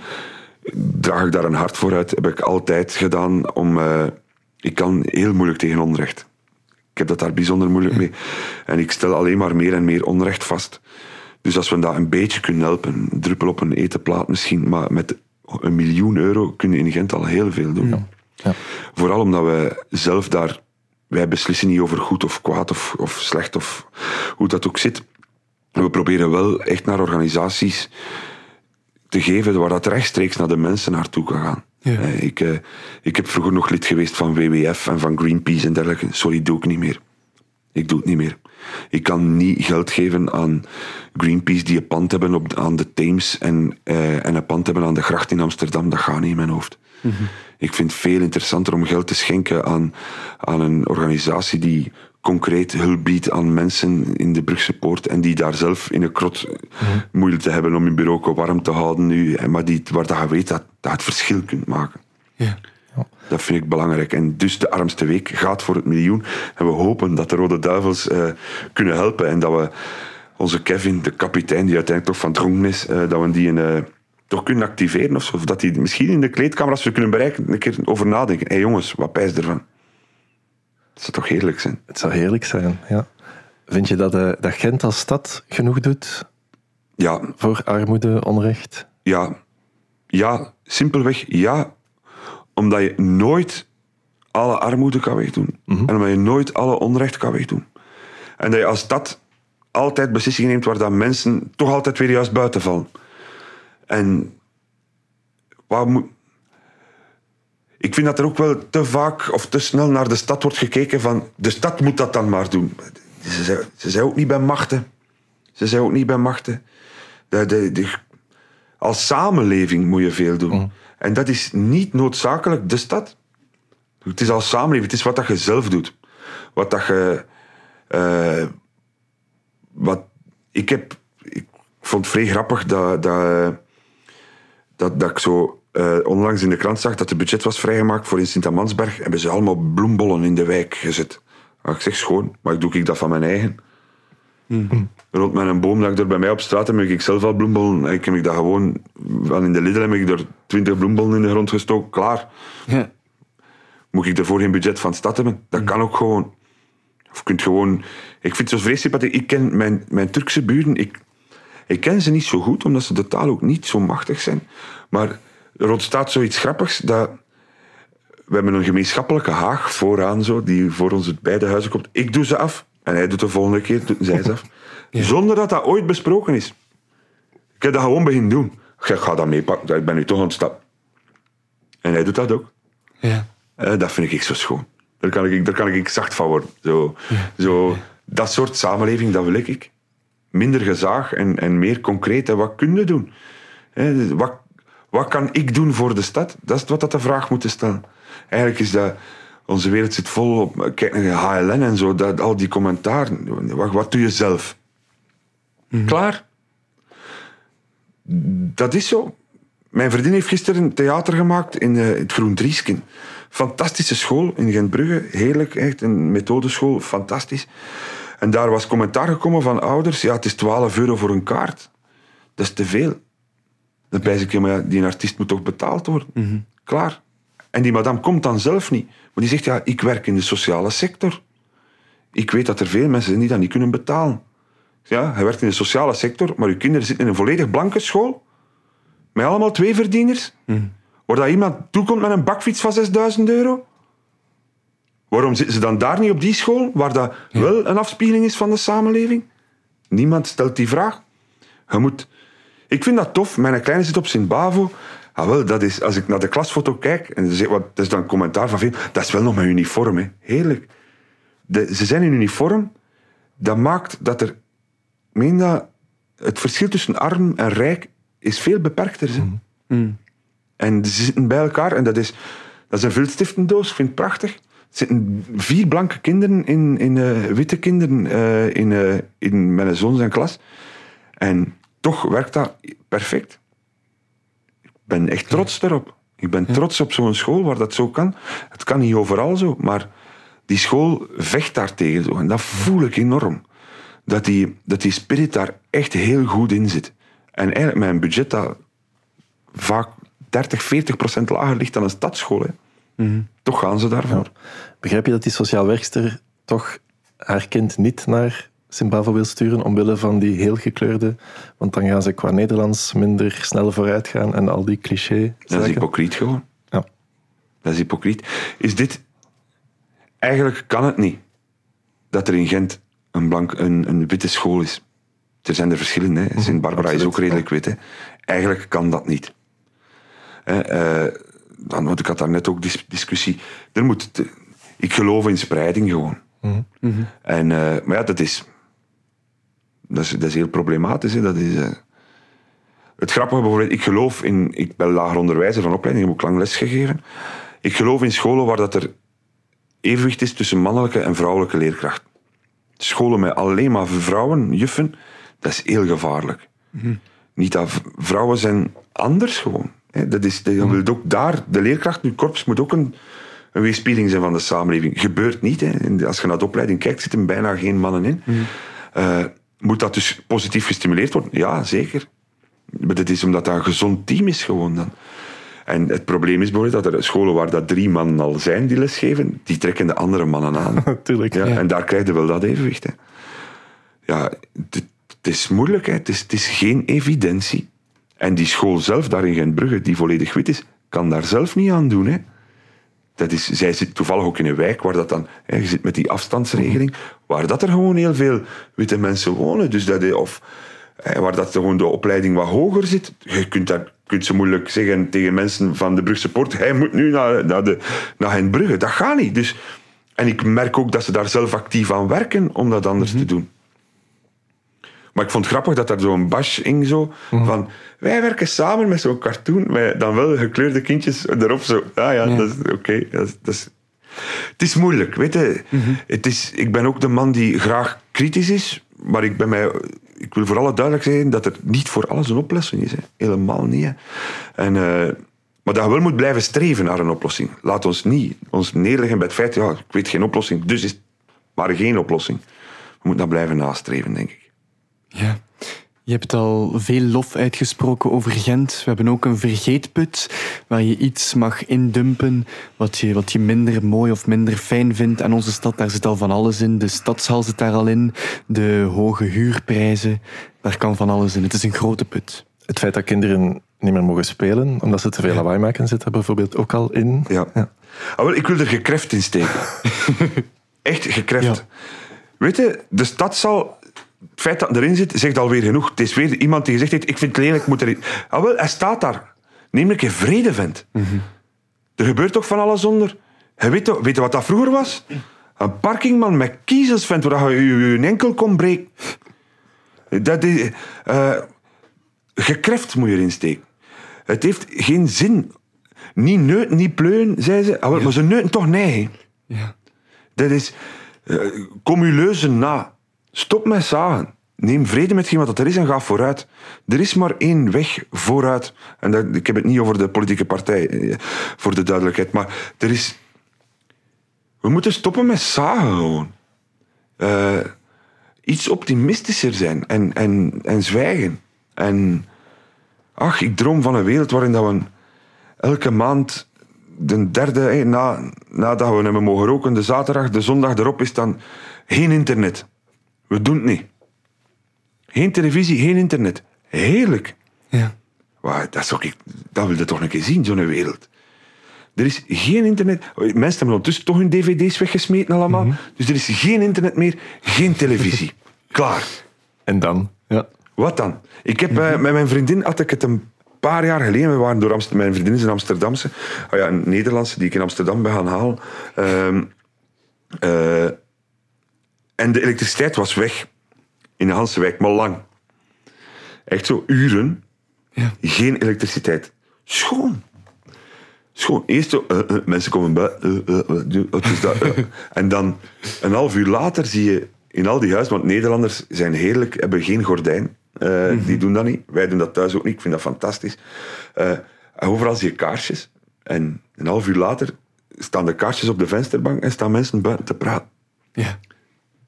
draag ik daar een hart voor uit. Heb ik altijd gedaan om... Uh, ik kan heel moeilijk tegen onrecht. Ik heb dat daar bijzonder moeilijk mee. En ik stel alleen maar meer en meer onrecht vast. Dus als we dat een beetje kunnen helpen, een druppel op een etenplaat misschien, maar met een miljoen euro kunnen in Gent al heel veel doen. Ja. Ja. Vooral omdat we zelf daar, wij beslissen niet over goed of kwaad of, of slecht of hoe dat ook zit. We proberen wel echt naar organisaties te geven waar dat rechtstreeks naar de mensen naartoe kan gaan. Ja. Eh, ik, uh, ik heb vroeger nog lid geweest van WWF en van Greenpeace en dergelijke. Sorry, doe ik niet meer. Ik doe het niet meer. Ik kan niet geld geven aan Greenpeace die een pand hebben op, aan de Theems en, uh, en een pand hebben aan de gracht in Amsterdam. Dat gaat niet in mijn hoofd. Mm -hmm. Ik vind het veel interessanter om geld te schenken aan, aan een organisatie die concreet hulp biedt aan mensen in de Brugse Poort en die daar zelf in een krot mm-hmm. moeilijk te hebben om hun bureau warm te houden nu, maar die, waar dat je weet dat dat het verschil kunt maken. Ja. Dat vind ik belangrijk. En dus de armste week gaat voor het miljoen. En we hopen dat de Rode Duivels uh, kunnen helpen en dat we onze Kevin, de kapitein die uiteindelijk toch van dronken is, uh, dat we die een, uh, toch kunnen activeren of, zo, of dat die misschien in de kleedkamer, als we kunnen bereiken, een keer over nadenken. Hé hey jongens, wat pijs ervan? Het zou toch heerlijk zijn? Het zou heerlijk zijn, ja. Vind je dat, uh, dat Gent als stad genoeg doet? Ja. Voor armoede, onrecht? Ja. Ja, simpelweg ja. Omdat je nooit alle armoede kan wegdoen. Mm -hmm. En omdat je nooit alle onrecht kan wegdoen. En dat je als stad altijd beslissingen neemt waar dat mensen toch altijd weer juist buiten vallen. En moet ik vind dat er ook wel te vaak of te snel naar de stad wordt gekeken van de stad moet dat dan maar doen. Ze zijn, ze zijn ook niet bij machten. Ze zijn ook niet bij machten. De, de, de, als samenleving moet je veel doen. Mm. En dat is niet noodzakelijk de stad. Het is als samenleving, het is wat dat je zelf doet. Wat dat je... Uh, wat, ik heb... Ik vond het vrij grappig dat, dat, dat, dat ik zo uh, onlangs in de krant zag dat het budget was vrijgemaakt voor in Sint-Amansberg, hebben ze allemaal bloembollen in de wijk gezet. Maar ik zeg schoon, maar ik doe ik dat van mijn eigen. Mm. Rond mijn boom dat ik er bij mij op straat heb, heb ik zelf al bloembollen. Ik heb ik dat gewoon, van in de Lidl heb ik er twintig bloembollen in de grond gestoken, klaar. Ja. Moet ik ervoor geen budget van de stad hebben? Dat mm. kan ook gewoon. Of kunt gewoon... Ik vind het zo vreselijk. Ik ken mijn, mijn Turkse buren, ik, ik ken ze niet zo goed, omdat ze de taal ook niet zo machtig zijn. Maar er ontstaat zoiets grappigs. Dat we hebben een gemeenschappelijke haag vooraan, zo, die voor ons uit beide huizen komt. Ik doe ze af en hij doet de volgende keer, doet zij ze af. Zonder dat dat ooit besproken is. Ik heb dat gewoon beginnen doen. Ik ga dat meepakken, ik ben nu toch ontstaan. En hij doet dat ook. Ja. Uh, dat vind ik zo schoon. Daar kan ik, daar kan ik zacht van worden. Zo, zo, dat soort samenleving, dat wil ik. Minder gezaag en, en meer concreet. En wat kun je doen? wat, wat kan ik doen voor de stad? Dat is wat dat de vraag moet stellen. Eigenlijk is dat... Onze wereld zit vol op... Kijk naar HLN en zo, dat, al die commentaren. Wat, wat doe je zelf? Mhm. Klaar. Dat is zo. Mijn vriendin heeft gisteren een theater gemaakt in uh, het Groen Driesken. Fantastische school in Gentbrugge. Heerlijk, echt. Een methodeschool, fantastisch. En daar was commentaar gekomen van ouders. Ja, het is 12 euro voor een kaart. Dat is te veel. Dan wijs ik, maar die artiest moet toch betaald worden? Mhm. Klaar. En die madame komt dan zelf niet. Maar die zegt, ja, ik werk in de sociale sector. Ik weet dat er veel mensen zijn die dat niet kunnen betalen. Ja, hij werkt in de sociale sector, maar uw kinderen zitten in een volledig blanke school. Met allemaal twee verdieners. Mm. Waar dat iemand toekomt met een bakfiets van 6000 euro. Waarom zitten ze dan daar niet op die school, waar dat wel een afspiegeling is van de samenleving? Niemand stelt die vraag. Je moet ik vind dat tof. Mijn kleine zit op Sint-Bavo. Ah, wel, dat is, als ik naar de klasfoto kijk, en ze, wat, dat is dan een commentaar van veel, dat is wel nog mijn uniform. Hè. Heerlijk. De, ze zijn in uniform. Dat maakt dat er... meen dat het verschil tussen arm en rijk is veel beperkter. Mm. Mm. En ze zitten bij elkaar en dat is, dat is een viltstiftendoos, ik vind het prachtig. Er zitten vier blanke kinderen in, in eh, witte kinderen eh, in, eh, in mijn zoon zijn klas. En toch werkt dat perfect. Ik ben echt trots daarop. Ik ben trots op zo'n school waar dat zo kan. Het kan niet overal zo, maar die school vecht daartegen zo. En dat voel ik enorm. Dat die, dat die spirit daar echt heel goed in zit. En eigenlijk mijn budget dat vaak 30, 40 procent lager ligt dan een stadsschool. Hè. Toch gaan ze daarvoor. Begrijp je dat die sociaal werkster toch haar kind niet naar Zimbabwe wil sturen omwille van die heel gekleurde... Want dan gaan ze qua Nederlands minder snel vooruit gaan en al die cliché Dat is hypocriet gewoon. Ja. Dat is hypocriet. Is dit... Eigenlijk kan het niet dat er in Gent een, blank, een, een witte school is. Er zijn er verschillen. Hè. Sint-Barbara is ook redelijk wit. Hè. Eigenlijk kan dat niet. Eh, dan, want ik had daar net ook dis- discussie. Er moet, te- ik geloof in spreiding gewoon. En, eh, maar ja, dat is, dat is, dat is heel problematisch. Hè. Dat is, eh, het grappige bijvoorbeeld, ik geloof in, ik ben lager onderwijzer van opleiding, ik heb ook lang les gegeven. Ik geloof in scholen waar dat er evenwicht is tussen mannelijke en vrouwelijke leerkrachten. Scholen met alleen maar vrouwen, juffen, dat is heel gevaarlijk. Niet dat vrouwen zijn anders gewoon. Dat is, dat wil ook daar, de leerkracht, nu korps, moet ook een, een weerspiegeling zijn van de samenleving. Gebeurt niet. Hè. Als je naar de opleiding kijkt, zitten bijna geen mannen in. Eh, moet dat dus positief gestimuleerd worden? Ja, zeker. Maar dat is omdat dat een gezond team is gewoon dan. En het probleem is bijvoorbeeld dat er scholen waar dat drie mannen al zijn die lesgeven, die trekken de andere mannen aan. Natuurlijk. Ja, Ja. En daar krijg je wel dat evenwicht. Hè. Ja, het, het is moeilijk. Hè. Het, is, het is geen evidentie. En die school zelf daar in Gentbrugge, die volledig wit is, kan daar zelf niet aan doen. Hè. Dat is, zij zit toevallig ook in een wijk waar dat dan, hè, je zit met die afstandsregeling, waar dat er gewoon heel veel witte mensen wonen. Dus dat, of hè, waar dat gewoon de opleiding wat hoger zit. Je kunt, dat, kunt ze moeilijk zeggen tegen mensen van de Brugse Poort, hij moet nu naar, naar, de, naar Gentbrugge. Dat gaat niet. Dus, en ik merk ook dat ze daar zelf actief aan werken om dat anders te doen. Maar ik vond het grappig dat daar zo'n bash in zo van wij werken samen met zo'n cartoon met dan wel gekleurde kindjes erop zo. Ah ja, dat is oké. dat is- dat is- Het is moeilijk, weet je. Het is, ik ben ook de man die graag kritisch is, maar ik ben mij ik wil voor alle duidelijk zijn dat er niet voor alles een oplossing is. Hè. Helemaal niet. Hè. En, eh, maar dat je wel moet blijven streven naar een oplossing. Laat ons niet ons neerleggen bij het feit, ja, ik weet geen oplossing, dus is het maar geen oplossing. We moeten dat blijven nastreven, denk ik. Ja. Je hebt al veel lof uitgesproken over Gent. We hebben ook een vergeetput waar je iets mag indumpen wat je, wat je minder mooi of minder fijn vindt aan onze stad. Daar zit al van alles in. De stadshal zit daar al in. De hoge huurprijzen. Daar kan van alles in. Het is een grote put. Het feit dat kinderen niet meer mogen spelen omdat ze te veel lawaai maken, zit er bijvoorbeeld ook al in. Ja. Ja. Ah, wel, ik wil er gekreft in steken. Echt gekreft. Ja. Weet je, de stad zal... Het feit dat het erin zit, zegt alweer genoeg. Het is weer iemand die gezegd heeft, ik vind het lelijk, ik moet erin. Ah, wel, hij staat daar. Neem een keer vrede, vent. Er gebeurt toch van alles onder? Je weet, weet je wat dat vroeger was? Een parkingman met kiezels, vent, waar je je, je enkel kon breken. Dat is... eh, gekreft moet je erin steken. Het heeft geen zin. Niet neuten, niet pleuren, zei ze. Ah, wel, Maar ze neuten toch nee. Ja. Dat is... eh, kom leuzen na. Stop met zagen. Neem vrede met wat dat er is en ga vooruit. Er is maar één weg vooruit. En ik heb het niet over de politieke partij, eh, voor de duidelijkheid. Maar er is... We moeten stoppen met zagen gewoon. Eh, iets optimistischer zijn en, en, en zwijgen. En ach, ik droom van een wereld waarin dat we elke maand de derde, hè, na, nadat we hebben mogen roken, de zaterdag, de zondag erop is dan geen internet. We doen het niet. Geen televisie, geen internet. Heerlijk. Ja. Wauw, dat, dat wil je toch een keer zien, zo'n wereld. Er is geen internet. Mensen hebben ondertussen toch hun dvd's weggesmeten allemaal. Dus er is geen internet meer, geen televisie. Klaar. En dan? Ja. Wat dan? Ik heb eh, met mijn vriendin had ik het een paar jaar geleden. We waren door Amsterdam. Mijn vriendin is een Amsterdamse. Oh ja, een Nederlandse die ik in Amsterdam ben gaan halen. Eh, en de elektriciteit was weg. In de Hansewijk, maar lang. Echt zo uren. Ja. Geen elektriciteit. Schoon. is gewoon eerst zo, eh, eh, mensen komen buiten, eh, wat is dat? en dan een half uur later zie je in al die huizen, want Nederlanders zijn heerlijk, hebben geen gordijn. Eh, Die doen dat niet. Wij doen dat thuis ook niet. Ik vind dat fantastisch. Overal zie je kaarsjes. En een half uur later staan de kaarsjes op de vensterbank en staan mensen buiten te praten. Ja.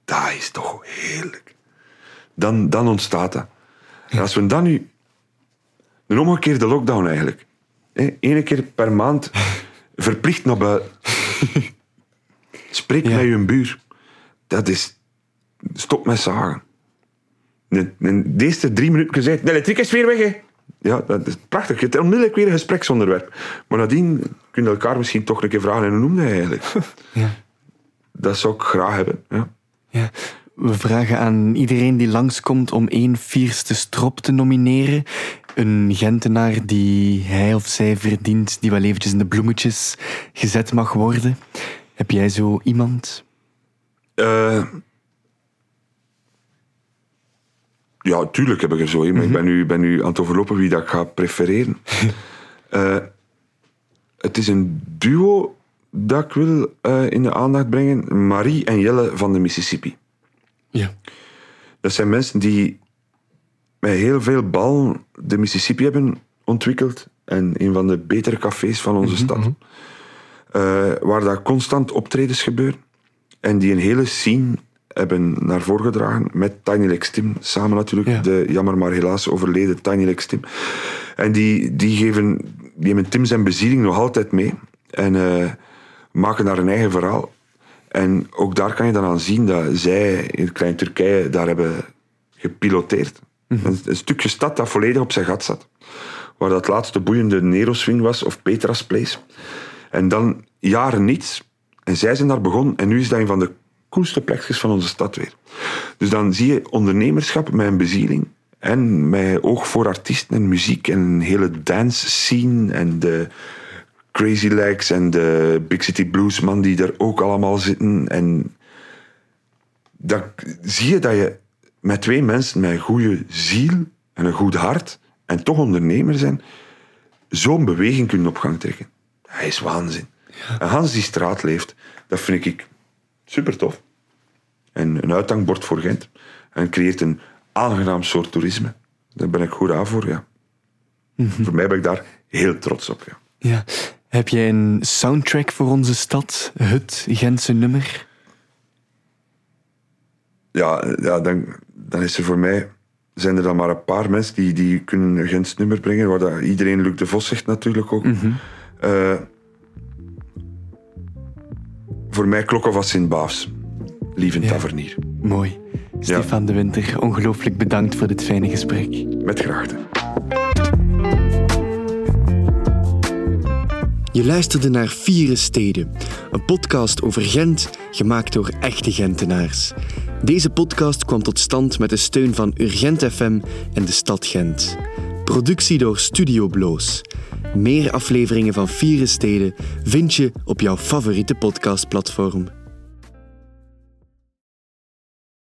Dat is toch heerlijk. Dan, dan ontstaat dat. En als we dan nu... Een omgekeerde lockdown eigenlijk. Eén keer per maand verplicht naar buiten. Spreek Ja. met je buur. Dat is... Stop met zagen. En, en de eerste drie minuten gezegd, de elektriek is weer weg. Hè. Ja, dat is prachtig. Je hebt onmiddellijk weer een gespreksonderwerp. Maar nadien kun je elkaar misschien toch een keer vragen, en hoe noemde hij eigenlijk? Ja. Dat zou ik graag hebben. Ja. Ja. We vragen aan iedereen die langskomt om één vierste strop te nomineren. Een Gentenaar die hij of zij verdient, die wel eventjes in de bloemetjes gezet mag worden. Heb jij zo iemand? Eh, ja, tuurlijk heb ik er zo een, maar ik ben nu, ben nu aan het overlopen wie dat ik ga prefereren. Eh, het is een duo dat ik wil eh, in de aandacht brengen. Marie en Jelle van de Mississippi. Ja. Dat zijn mensen die met heel veel bal de Mississippi hebben ontwikkeld. En een van de betere cafés van onze stad. Eh, waar daar constant optredens gebeuren. En die een hele scene hebben naar voren gedragen. Met Tiny Lex Tim samen natuurlijk. Ja. De jammer maar helaas overleden Tiny Lex Tim. En die, die geven die hebben Tim zijn bezieling nog altijd mee. En eh, maken daar een eigen verhaal. En ook daar kan je dan aan zien dat zij in Klein Turkije daar hebben gepiloteerd. een, een stukje stad dat volledig op zijn gat zat. Waar dat laatste boeiende Nero-swing was, of Petra's Place. En dan jaren niets. En zij zijn daar begonnen. En nu is dat een van de coolste plekjes van onze stad weer. Dus dan zie je ondernemerschap met een bezieling. En met oog voor artiesten en muziek. En een hele dance scene. En de Crazy Legs en de Big City Bluesman die er ook allemaal zitten. En dan zie je dat je met twee mensen met een goede ziel en een goed hart en toch ondernemer zijn, zo'n beweging kunt op gang trekken. Hij is waanzin. En Hans die straat leeft, dat vind ik super tof. En een uithangbord voor Gent. En creëert een aangenaam soort toerisme. Daar ben ik goed aan voor, ja. Voor mij ben ik daar heel trots op, ja. ja. Heb jij een soundtrack voor onze stad? Het Gentse nummer? ja, ja dan, dan is er voor mij... Zijn er dan maar een paar mensen die, die kunnen een Gens nummer brengen, waar dat iedereen Luc de Vos zegt natuurlijk ook. Eh, voor mij Klokken van Sint-Baafs. Lieve tavernier. Mooi. Stefan de Winter, ongelooflijk bedankt voor dit fijne gesprek. Met graagte. Je luisterde naar Vieren Steden, een podcast over Gent, gemaakt door echte Gentenaars. Deze podcast kwam tot stand met de steun van Urgent FM en de stad Gent. Productie door Studio Bloos. Meer afleveringen van Vieren Steden vind je op jouw favoriete podcastplatform.